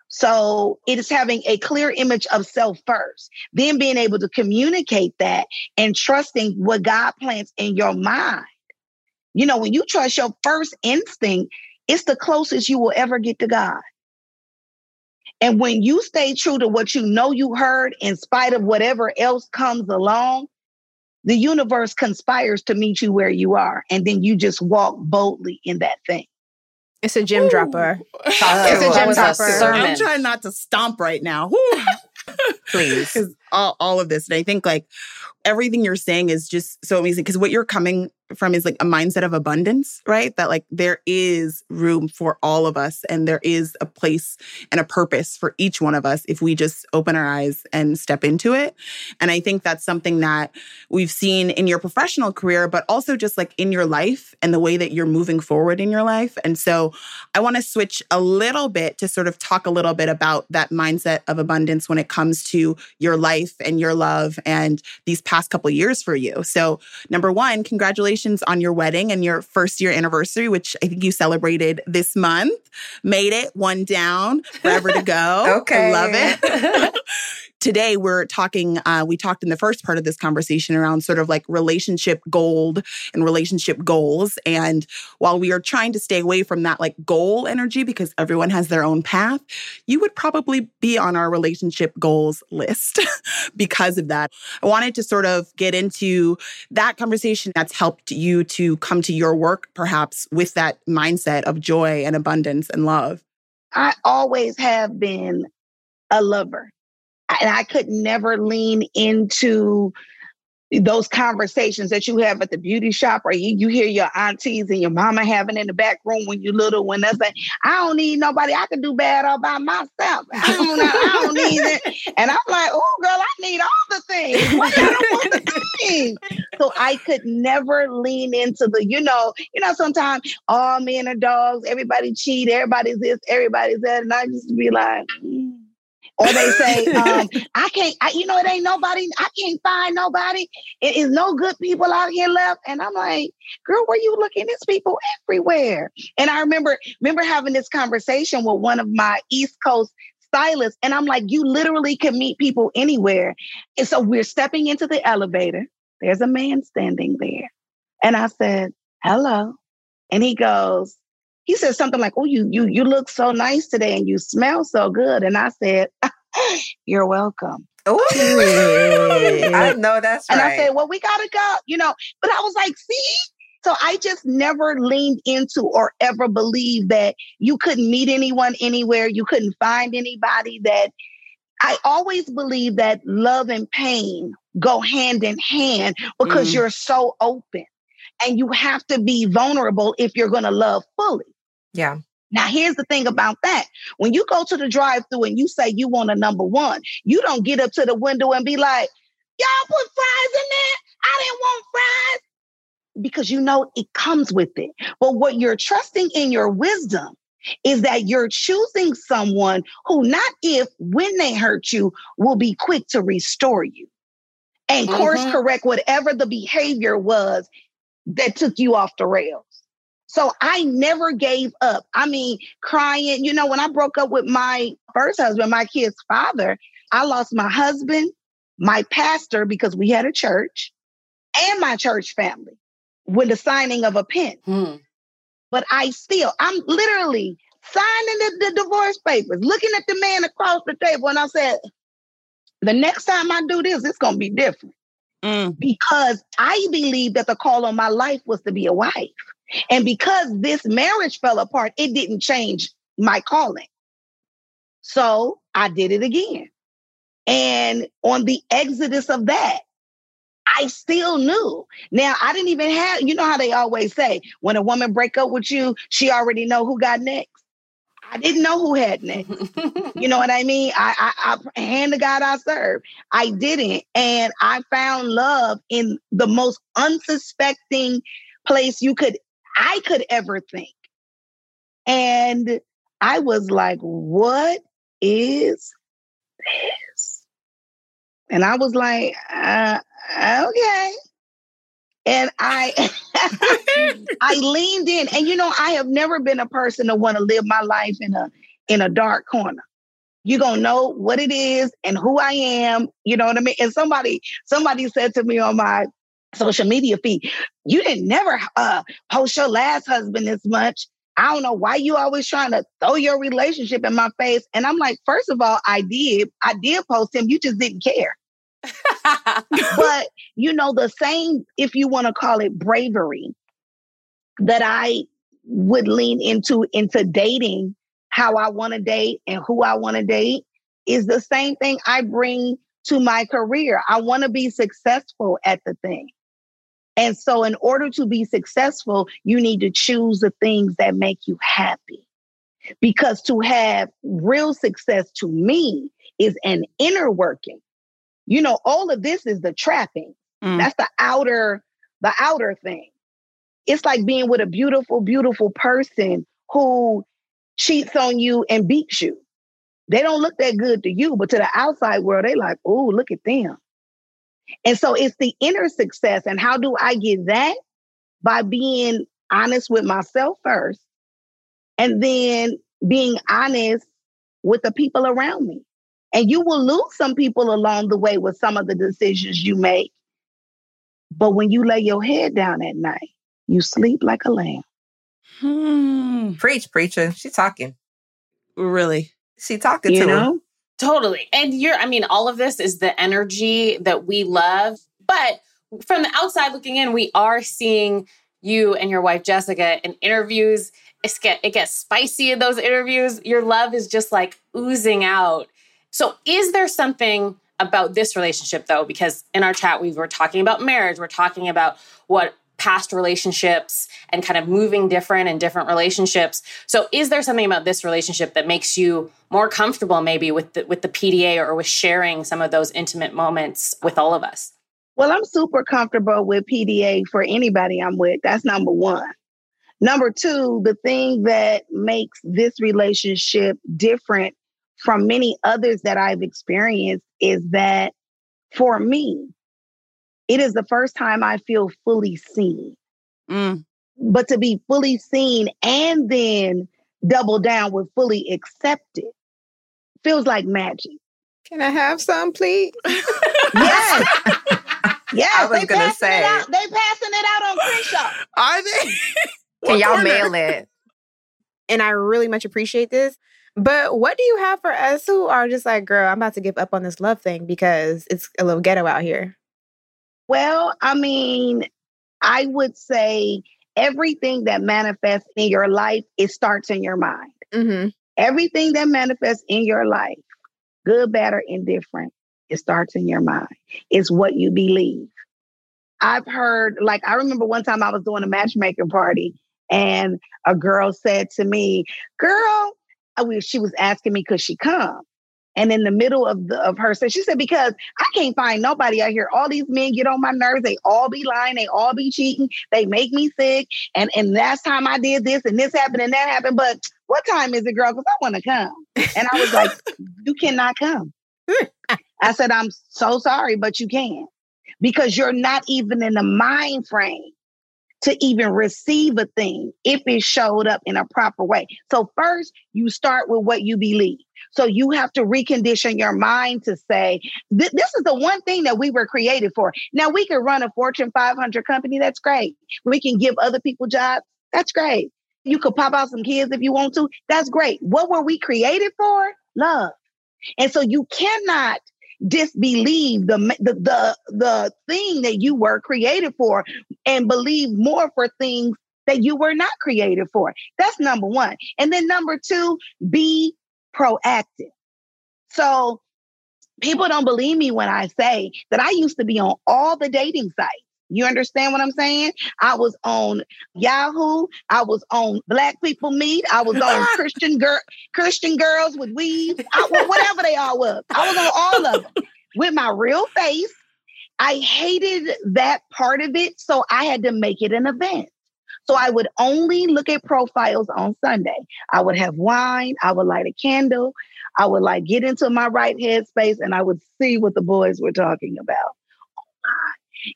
So it is having a clear image of self first, then being able to communicate that and trusting what God plants in your mind. You know, when you trust your first instinct, it's the closest you will ever get to God. And when you stay true to what you know you heard, in spite of whatever else comes along, the universe conspires to meet you where you are. And then you just walk boldly in that thing. It's a gym Ooh. dropper. it's a gym dropper. I'm trying not to stomp right now. Please. All, all of this. And I think like everything you're saying is just so amazing because what you're coming from is like a mindset of abundance, right? That like there is room for all of us and there is a place and a purpose for each one of us if we just open our eyes and step into it. And I think that's something that we've seen in your professional career, but also just like in your life and the way that you're moving forward in your life. And so I want to switch a little bit to sort of talk a little bit about that mindset of abundance when it comes to your life and your love and these past couple years for you. So, number one, congratulations on your wedding and your first year anniversary, which I think you celebrated this month. Made it one down, forever to go. okay. I love it. today we're talking uh, we talked in the first part of this conversation around sort of like relationship gold and relationship goals. And while we are trying to stay away from that like goal energy because everyone has their own path you would probably be on our relationship goals list because of that. I wanted to sort of get into that conversation that's helped you to come to your work perhaps with that mindset of joy and abundance and love. I always have been a lover and I could never lean into those conversations that you have at the beauty shop or you, you hear your aunties and your mama having in the back room when you're little when they say, I don't need nobody, I can do bad all by myself. I don't, I don't need it. And I'm like, oh girl, I need all the things. I don't want the things. So I could never lean into the, you know, you know, sometimes all men are dogs, everybody cheat, everybody's this, everybody's that. And I just be like, mm or they say, um, I can't, I, you know, it ain't nobody, I can't find nobody. It is no good people out here left. And I'm like, girl, where you looking? There's people everywhere. And I remember, remember having this conversation with one of my East Coast stylists. And I'm like, you literally can meet people anywhere. And so we're stepping into the elevator. There's a man standing there. And I said, hello. And he goes, he said something like, Oh, you you you look so nice today and you smell so good. And I said, You're welcome. Oh, I know that's And right. And I said, Well, we gotta go, you know. But I was like, see? So I just never leaned into or ever believed that you couldn't meet anyone anywhere, you couldn't find anybody that I always believe that love and pain go hand in hand because Mm. you're so open and you have to be vulnerable if you're going to love fully. Yeah. Now, here's the thing about that. When you go to the drive through and you say you want a number one, you don't get up to the window and be like, y'all put fries in there. I didn't want fries because you know it comes with it. But what you're trusting in your wisdom is that you're choosing someone who, not if, when they hurt you, will be quick to restore you and course Mhm. correct whatever the behavior was that took you off the rails. So I never gave up. I mean, crying, you know, when I broke up with my first husband, my kid's father, I lost my husband, my pastor, because we had a church, and my church family with the signing of a pen. Hmm. But I still, I'm literally signing the, the divorce papers, looking at the man across the table, and I said, the next time I do this, it's going to be different Mm. because I believe that the call on my life was to be a wife. And because this marriage fell apart, it didn't change my calling. So I did it again. And on the exodus of that, I still knew. Now I didn't even have, you know how they always say, when a woman break up with you, she already know who got next. I didn't know who had next. You know what I mean? I, I, I hand the God I serve. I didn't. And I found love in the most unsuspecting place you could, I could ever think. And I was like, what is this? And I was like, uh, okay. And I, I leaned in, and you know, I have never been a person to want to live my life in a in a dark corner. You're gonna know what it is and who I am. You know what I mean? And somebody, somebody said to me on my social media feed, "You didn't never uh, post your last husband this much." I don't know why you always trying to throw your relationship in my face. And I'm like, first of all, I did, I did post him. You just didn't care but you know the same if you want to call it bravery that i would lean into into dating how i want to date and who i want to date is the same thing i bring to my career i want to be successful at the thing and so in order to be successful you need to choose the things that make you happy. Because to have real success to me is an inner working. You know all of this is the trapping. Mm. that's the outer the outer thing. It's like being with a beautiful beautiful person who cheats on you and beats you. They don't look that good to you but to the outside world they like oh look at them and so it's the inner success and how do i get that by being honest with myself first and then being honest with the people around me and you will lose some people along the way with some of the decisions you make but when you lay your head down at night, you sleep like a lamb. Hmm. Preach, preacher. She talking. Really? She talking You to him. Totally. And you're, I mean, all of this is the energy that we love. But from the outside looking in, we are seeing you and your wife, Jessica, in interviews. It's get, it gets spicy in those interviews. Your love is just like oozing out. So, is there something about this relationship, though? Because in our chat, we were talking about marriage, we're talking about what past relationships and kind of moving different and different relationships. So is there something about this relationship that makes you more comfortable maybe with the, with the PDA or with sharing some of those intimate moments with all of us? Well, I'm super comfortable with PDA for anybody I'm with. That's number one. Number two, the thing that makes this relationship different from many others that I've experienced is that for me, it is the first time I feel fully seen. Mm. But to be fully seen and then double down with fully accepted feels like magic. Can I have some, please? Yes. yes. I was gonna say. It out. They passing it out on Crenshaw. Are they? Can y'all mail it? And I really much appreciate this. But what do you have for us who are just like, girl, I'm about to give up on this love thing because it's a little ghetto out here? Well, I mean, I would say everything that manifests in your life, it starts in your mind. Mm-hmm. Everything that manifests in your life, good, bad, or indifferent, it starts in your mind. It's what you believe. I've heard, like, I remember one time I was doing a matchmaking party and a girl said to me, Girl, I she was asking me, could she come? And in the middle of the of her, so she said, because I can't find nobody out here. All these men get on my nerves. They all be lying. They all be cheating. They make me sick. And and last time I did this and this happened and that happened. But what time is it, girl? Because I want to come. And I was like, you cannot come. I said, I'm so sorry, but you can't because you're not even in the mind frame to even receive a thing if it showed up in a proper way. So, first, you start with what you believe. So, you have to recondition your mind to say, this is the one thing that we were created for. Now, we can run a Fortune 500 company. That's great. We can give other people jobs. That's great. You could pop out some kids if you want to. That's great. What were we created for? Love. And so, you cannot disbelieve the, the the the thing that you were created for and believe more for things that you were not created for. That's number 1. And then number 2, be proactive. So people don't believe me when I say that I used to be on all the dating sites. You understand what I'm saying? I was on Yahoo. I was on Black People Meet. I was on Christian girl, Christian girls with weave. I, was, whatever they all were. I was on all of them with my real face. I hated that part of it, so I had to make it an event. So I would only look at profiles on Sunday. I would have wine. I would light a candle. I would like get into my right headspace, and I would see what the boys were talking about.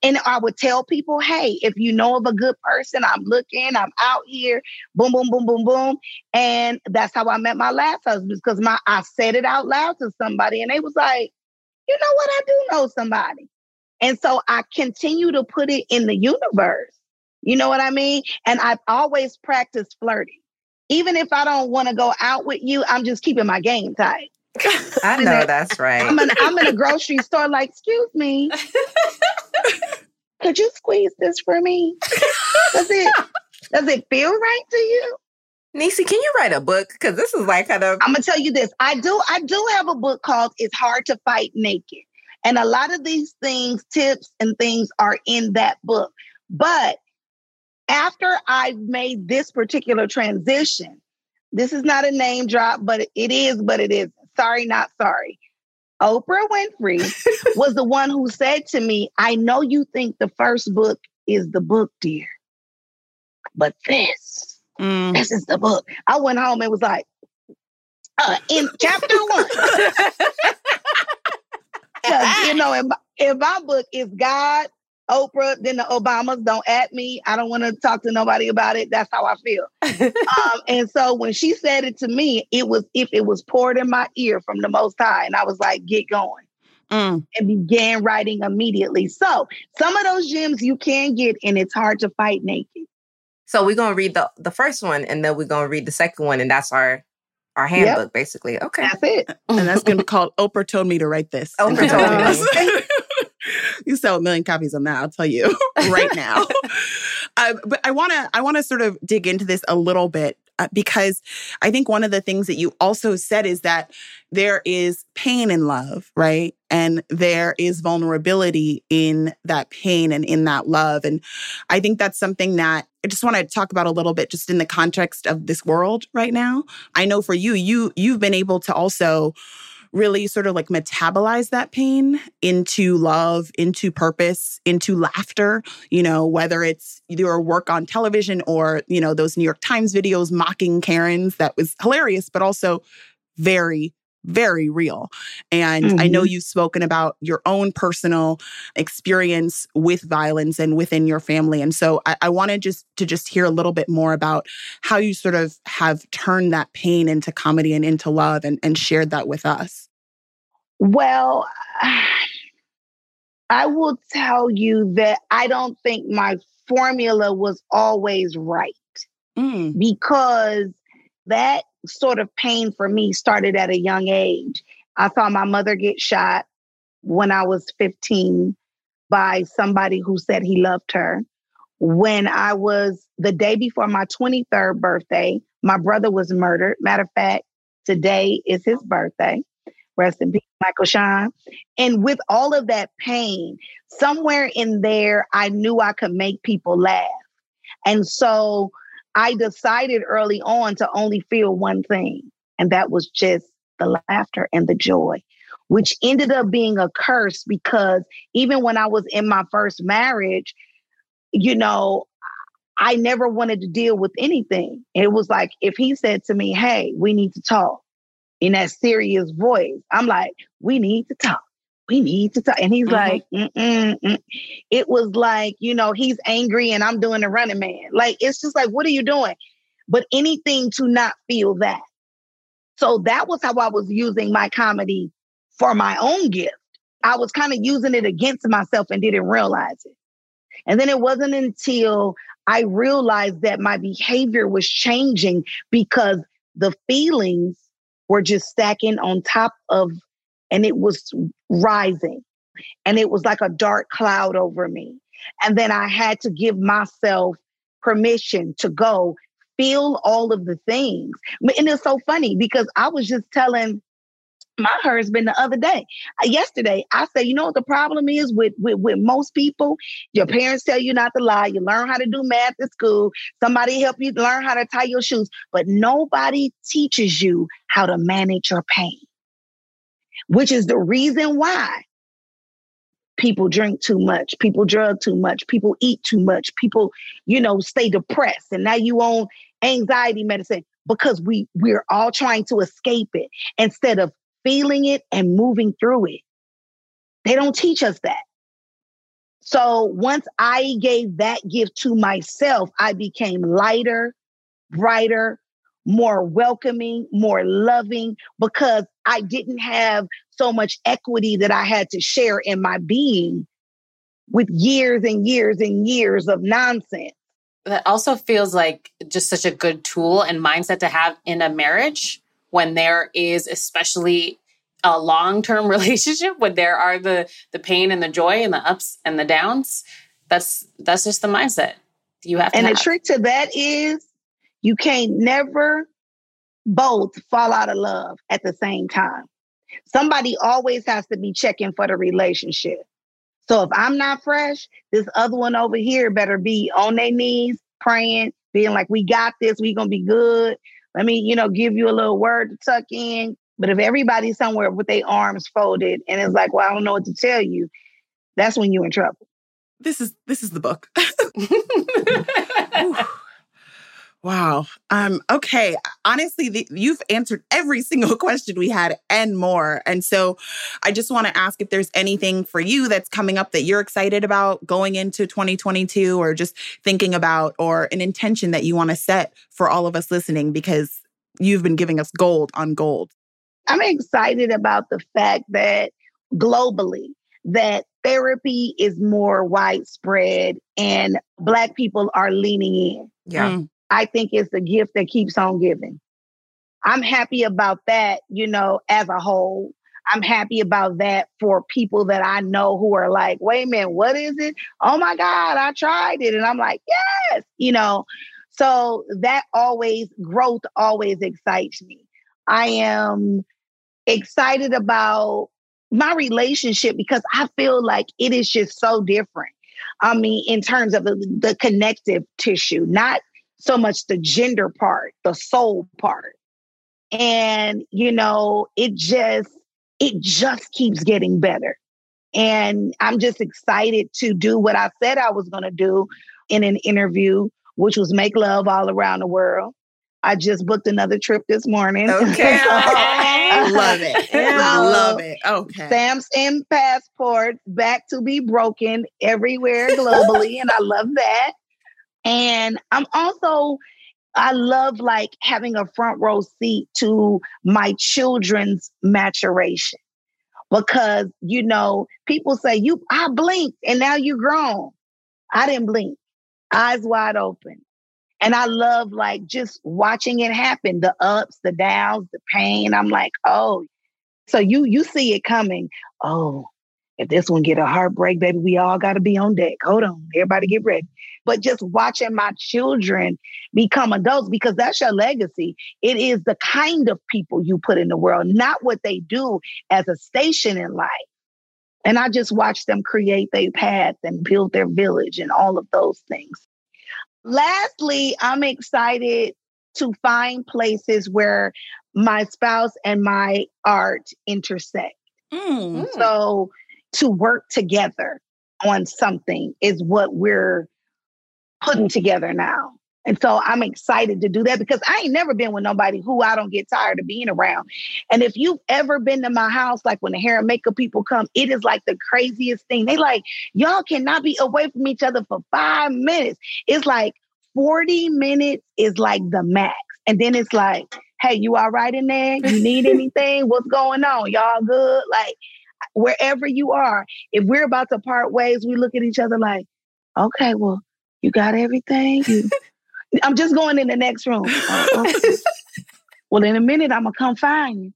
And I would tell people, hey, if you know of a good person, I'm looking, I'm out here, boom, boom, boom, boom, boom. And that's how I met my last husband because my I said it out loud to somebody and they was like, you know what, I do know somebody. And so I continue to put it in the universe. You know what I mean? And I've always practiced flirting. Even if I don't want to go out with you, I'm just keeping my game tight. I know that's right. I'm in, I'm in a grocery store, like, excuse me. Could you squeeze this for me? Does it does it feel right to you? Niecy, can you write a book? Because this is like kind of I'm gonna tell you this. I do I do have a book called It's Hard to Fight Naked. And a lot of these things, tips and things are in that book. But after I made this particular transition, this is not a name drop, but it is, but it is. Sorry, not sorry. Oprah Winfrey was the one who said to me, I know you think the first book is the book, dear, but this, mm. this is the book. I went home and was like, uh, in chapter one. Because, you know, in my, in my book is God, Oprah, then the Obamas. Don't at me. I don't want to talk to nobody about it. That's how I feel. um, and so when she said it to me, it was if it was poured in my ear from the Most High, and I was like, "Get going." Mm. And began writing immediately. So some of those gems you can get, and it's hard to fight naked. So we're gonna read the the first one, and then we're gonna read the second one, and that's our our handbook, yep. basically. Okay, that's it. and that's gonna be called Oprah told me to write this. Oprah told me. you sell a million copies on that. I'll tell you right now. uh, but I want to I want to sort of dig into this a little bit uh, because I think one of the things that you also said is that there is pain in love, right? And there is vulnerability in that pain and in that love. And I think that's something that I just want to talk about a little bit just in the context of this world right now. I know for you, you you've been able to also really sort of like metabolize that pain into love, into purpose, into laughter, you know, whether it's your work on television or, you know, those New York Times videos mocking Karens that was hilarious, but also very very real. And mm-hmm. I know mm-hmm. you've spoken about your own personal experience with violence and within your family. And so I, I wanted just to just hear a little bit more about how you sort of have turned that pain into comedy and into love and, and shared that with us. Well, I will tell you that I don't think my formula was always right. Mm. because that sort of pain for me started at a young age. I saw my mother get shot when I was 15 by somebody who said he loved her. When I was the day before my 23rd birthday, my brother was murdered. Matter of fact, today is his birthday. Rest in peace, Michael Sean. And with all of that pain, somewhere in there, I knew I could make people laugh. And so I decided early on to only feel one thing, and that was just the laughter and the joy, which ended up being a curse because even when I was in my first marriage, you know, I never wanted to deal with anything. It was like if he said to me, Hey, we need to talk in that serious voice, I'm like, We need to talk. We need to talk. And he's Mhm. like, Mm-mm, mm. It was like, you know, he's angry and I'm doing the running man. Like, it's just like, What are you doing? But anything to not feel that. So that was how I was using my comedy for my own gift. I was kind of using it against myself and didn't realize it. And then it wasn't until I realized that my behavior was changing because the feelings were just stacking on top of, and it was rising. And it was like a dark cloud over me. And then I had to give myself permission to go feel all of the things. And it's so funny because I was just telling my husband the other day, uh, yesterday, I said, you know what the problem is with, with with most people? Your parents tell you not to lie. You learn how to do math at school. Somebody help you learn how to tie your shoes, but nobody teaches you how to manage your pain. Which is the reason why people drink too much, people drug too much, people eat too much, people, you know, stay depressed, and now you own anxiety medicine because we we're all trying to escape it instead of feeling it and moving through it. They don't teach us that. So once I gave that gift to myself, I became lighter, brighter, more welcoming, more loving because I didn't have so much equity that I had to share in my being with years and years and years of nonsense. That also feels like just such a good tool and mindset to have in a marriage when there is especially a long-term relationship when there are the the pain and the joy and the ups and the downs that's that's just the mindset you have to And the trick to that is you can't never both fall out of love at the same time. Somebody always has to be checking for the relationship. So if I'm not fresh, this other one over here better be on their knees praying, being like, we got this, we gonna be good. Let me, you know, give you a little word to tuck in. But if everybody's somewhere with their arms folded and it's like, well, I don't know what to tell you, that's when you're in trouble. This is this is the book. Whew. Wow. Um, okay. Honestly, the, you've answered every single question we had and more. And so I just want to ask if there's anything for you that's coming up that you're excited about going into 2022 or just thinking about or an intention that you want to set for all of us listening because you've been giving us gold on gold. I'm excited about the fact that globally that therapy is more widespread and black people are leaning in. Yeah. Mm. I think it's the gift that keeps on giving. I'm happy about that, you know, as a whole. I'm happy about that for people that I know who are like, wait a minute, what is it? Oh my God, I tried it. And I'm like, yes, you know. So that always, growth always excites me. I am excited about my relationship because I feel like it is just so different. I mean, in terms of the, the connective tissue, not so much the gender part, the soul part. And, you know, it just, it just keeps getting better. And I'm just excited to do what I said I was going to do in an interview, which was make love all around the world. I just booked another trip this morning. Okay. Okay. Love it. Yeah. Love it. Okay. Stamps and passports back to be broken everywhere globally. and I love that. And I'm also, I love like having a front row seat to my children's maturation. Because, you know, people say, you, I blinked and now you're grown. I didn't blink, eyes wide open. And I love like just watching it happen, the ups, the downs, the pain. I'm like, oh, so you you see it coming. Oh, if this one get a heartbreak, baby, we all got to be on deck. Hold on, everybody get ready. But just watching my children become adults because that's your legacy. It is the kind of people you put in the world, not what they do as a station in life. And I just watched them create their path and build their village and all of those things. Lastly, I'm excited to find places where my spouse and my art intersect. Mm. So to work together on something is what we're putting together now. And so I'm excited to do that because I ain't never been with nobody who I don't get tired of being around. And if you've ever been to my house, like when the hair and makeup people come, it is like the craziest thing. They like, y'all cannot be away from each other for five minutes. It's like 40 minutes is like the max. And then it's like, hey, you all right in there? You need anything? What's going on? Y'all good? Like wherever you are, if we're about to part ways, we look at each other like, okay, well, you got everything? You... I'm just going in the next room. Oh, okay. well, in a minute, I'm gonna come find you.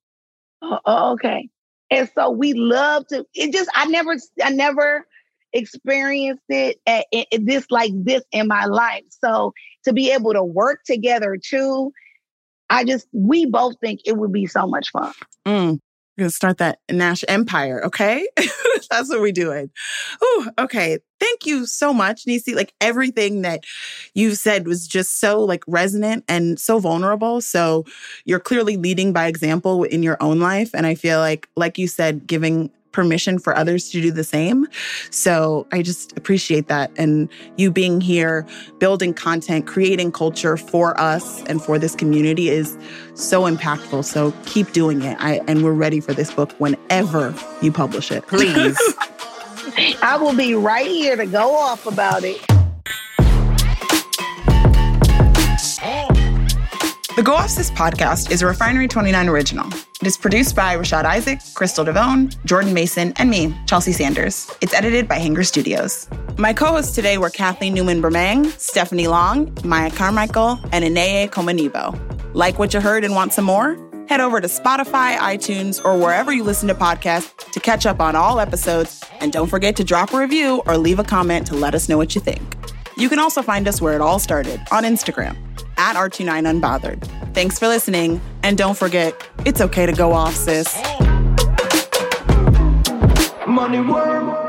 Oh, okay. And so we love to. It just I never I never experienced it at, at, at this like this in my life. So to be able to work together too, I just we both think it would be so much fun. Mm. We're gonna start that Nash Empire, okay? That's what we're doing. Oh, okay. Thank you so much, Niecy. Like everything that you've said was just so like resonant and so vulnerable. So you're clearly leading by example in your own life. And I feel like, like you said, giving permission for others to do the same. So I just appreciate that. And you being here, building content, creating culture for us and for this community is so impactful. So keep doing it. I, and we're ready for this book whenever you publish it. Please. I will be right here to go off about it. The Go Off Sis podcast is a Refinery 29 original. It is produced by Rashad Isaac, Crystal Devone, Jordan Mason, and me, Chelsea Sanders. It's edited by Hanger Studios. My co-hosts today were Kathleen Newman Bremang, Stephanie Long, Maya Carmichael, and Ineye Komonibo. Like what you heard and want some more? Head over to Spotify, iTunes, or wherever you listen to podcasts to catch up on all episodes. And don't forget to drop a review or leave a comment to let us know what you think. You can also find us where it all started on Instagram at R29 Unbothered. Thanks for listening. And don't forget, it's okay to go off, sis. Money worm.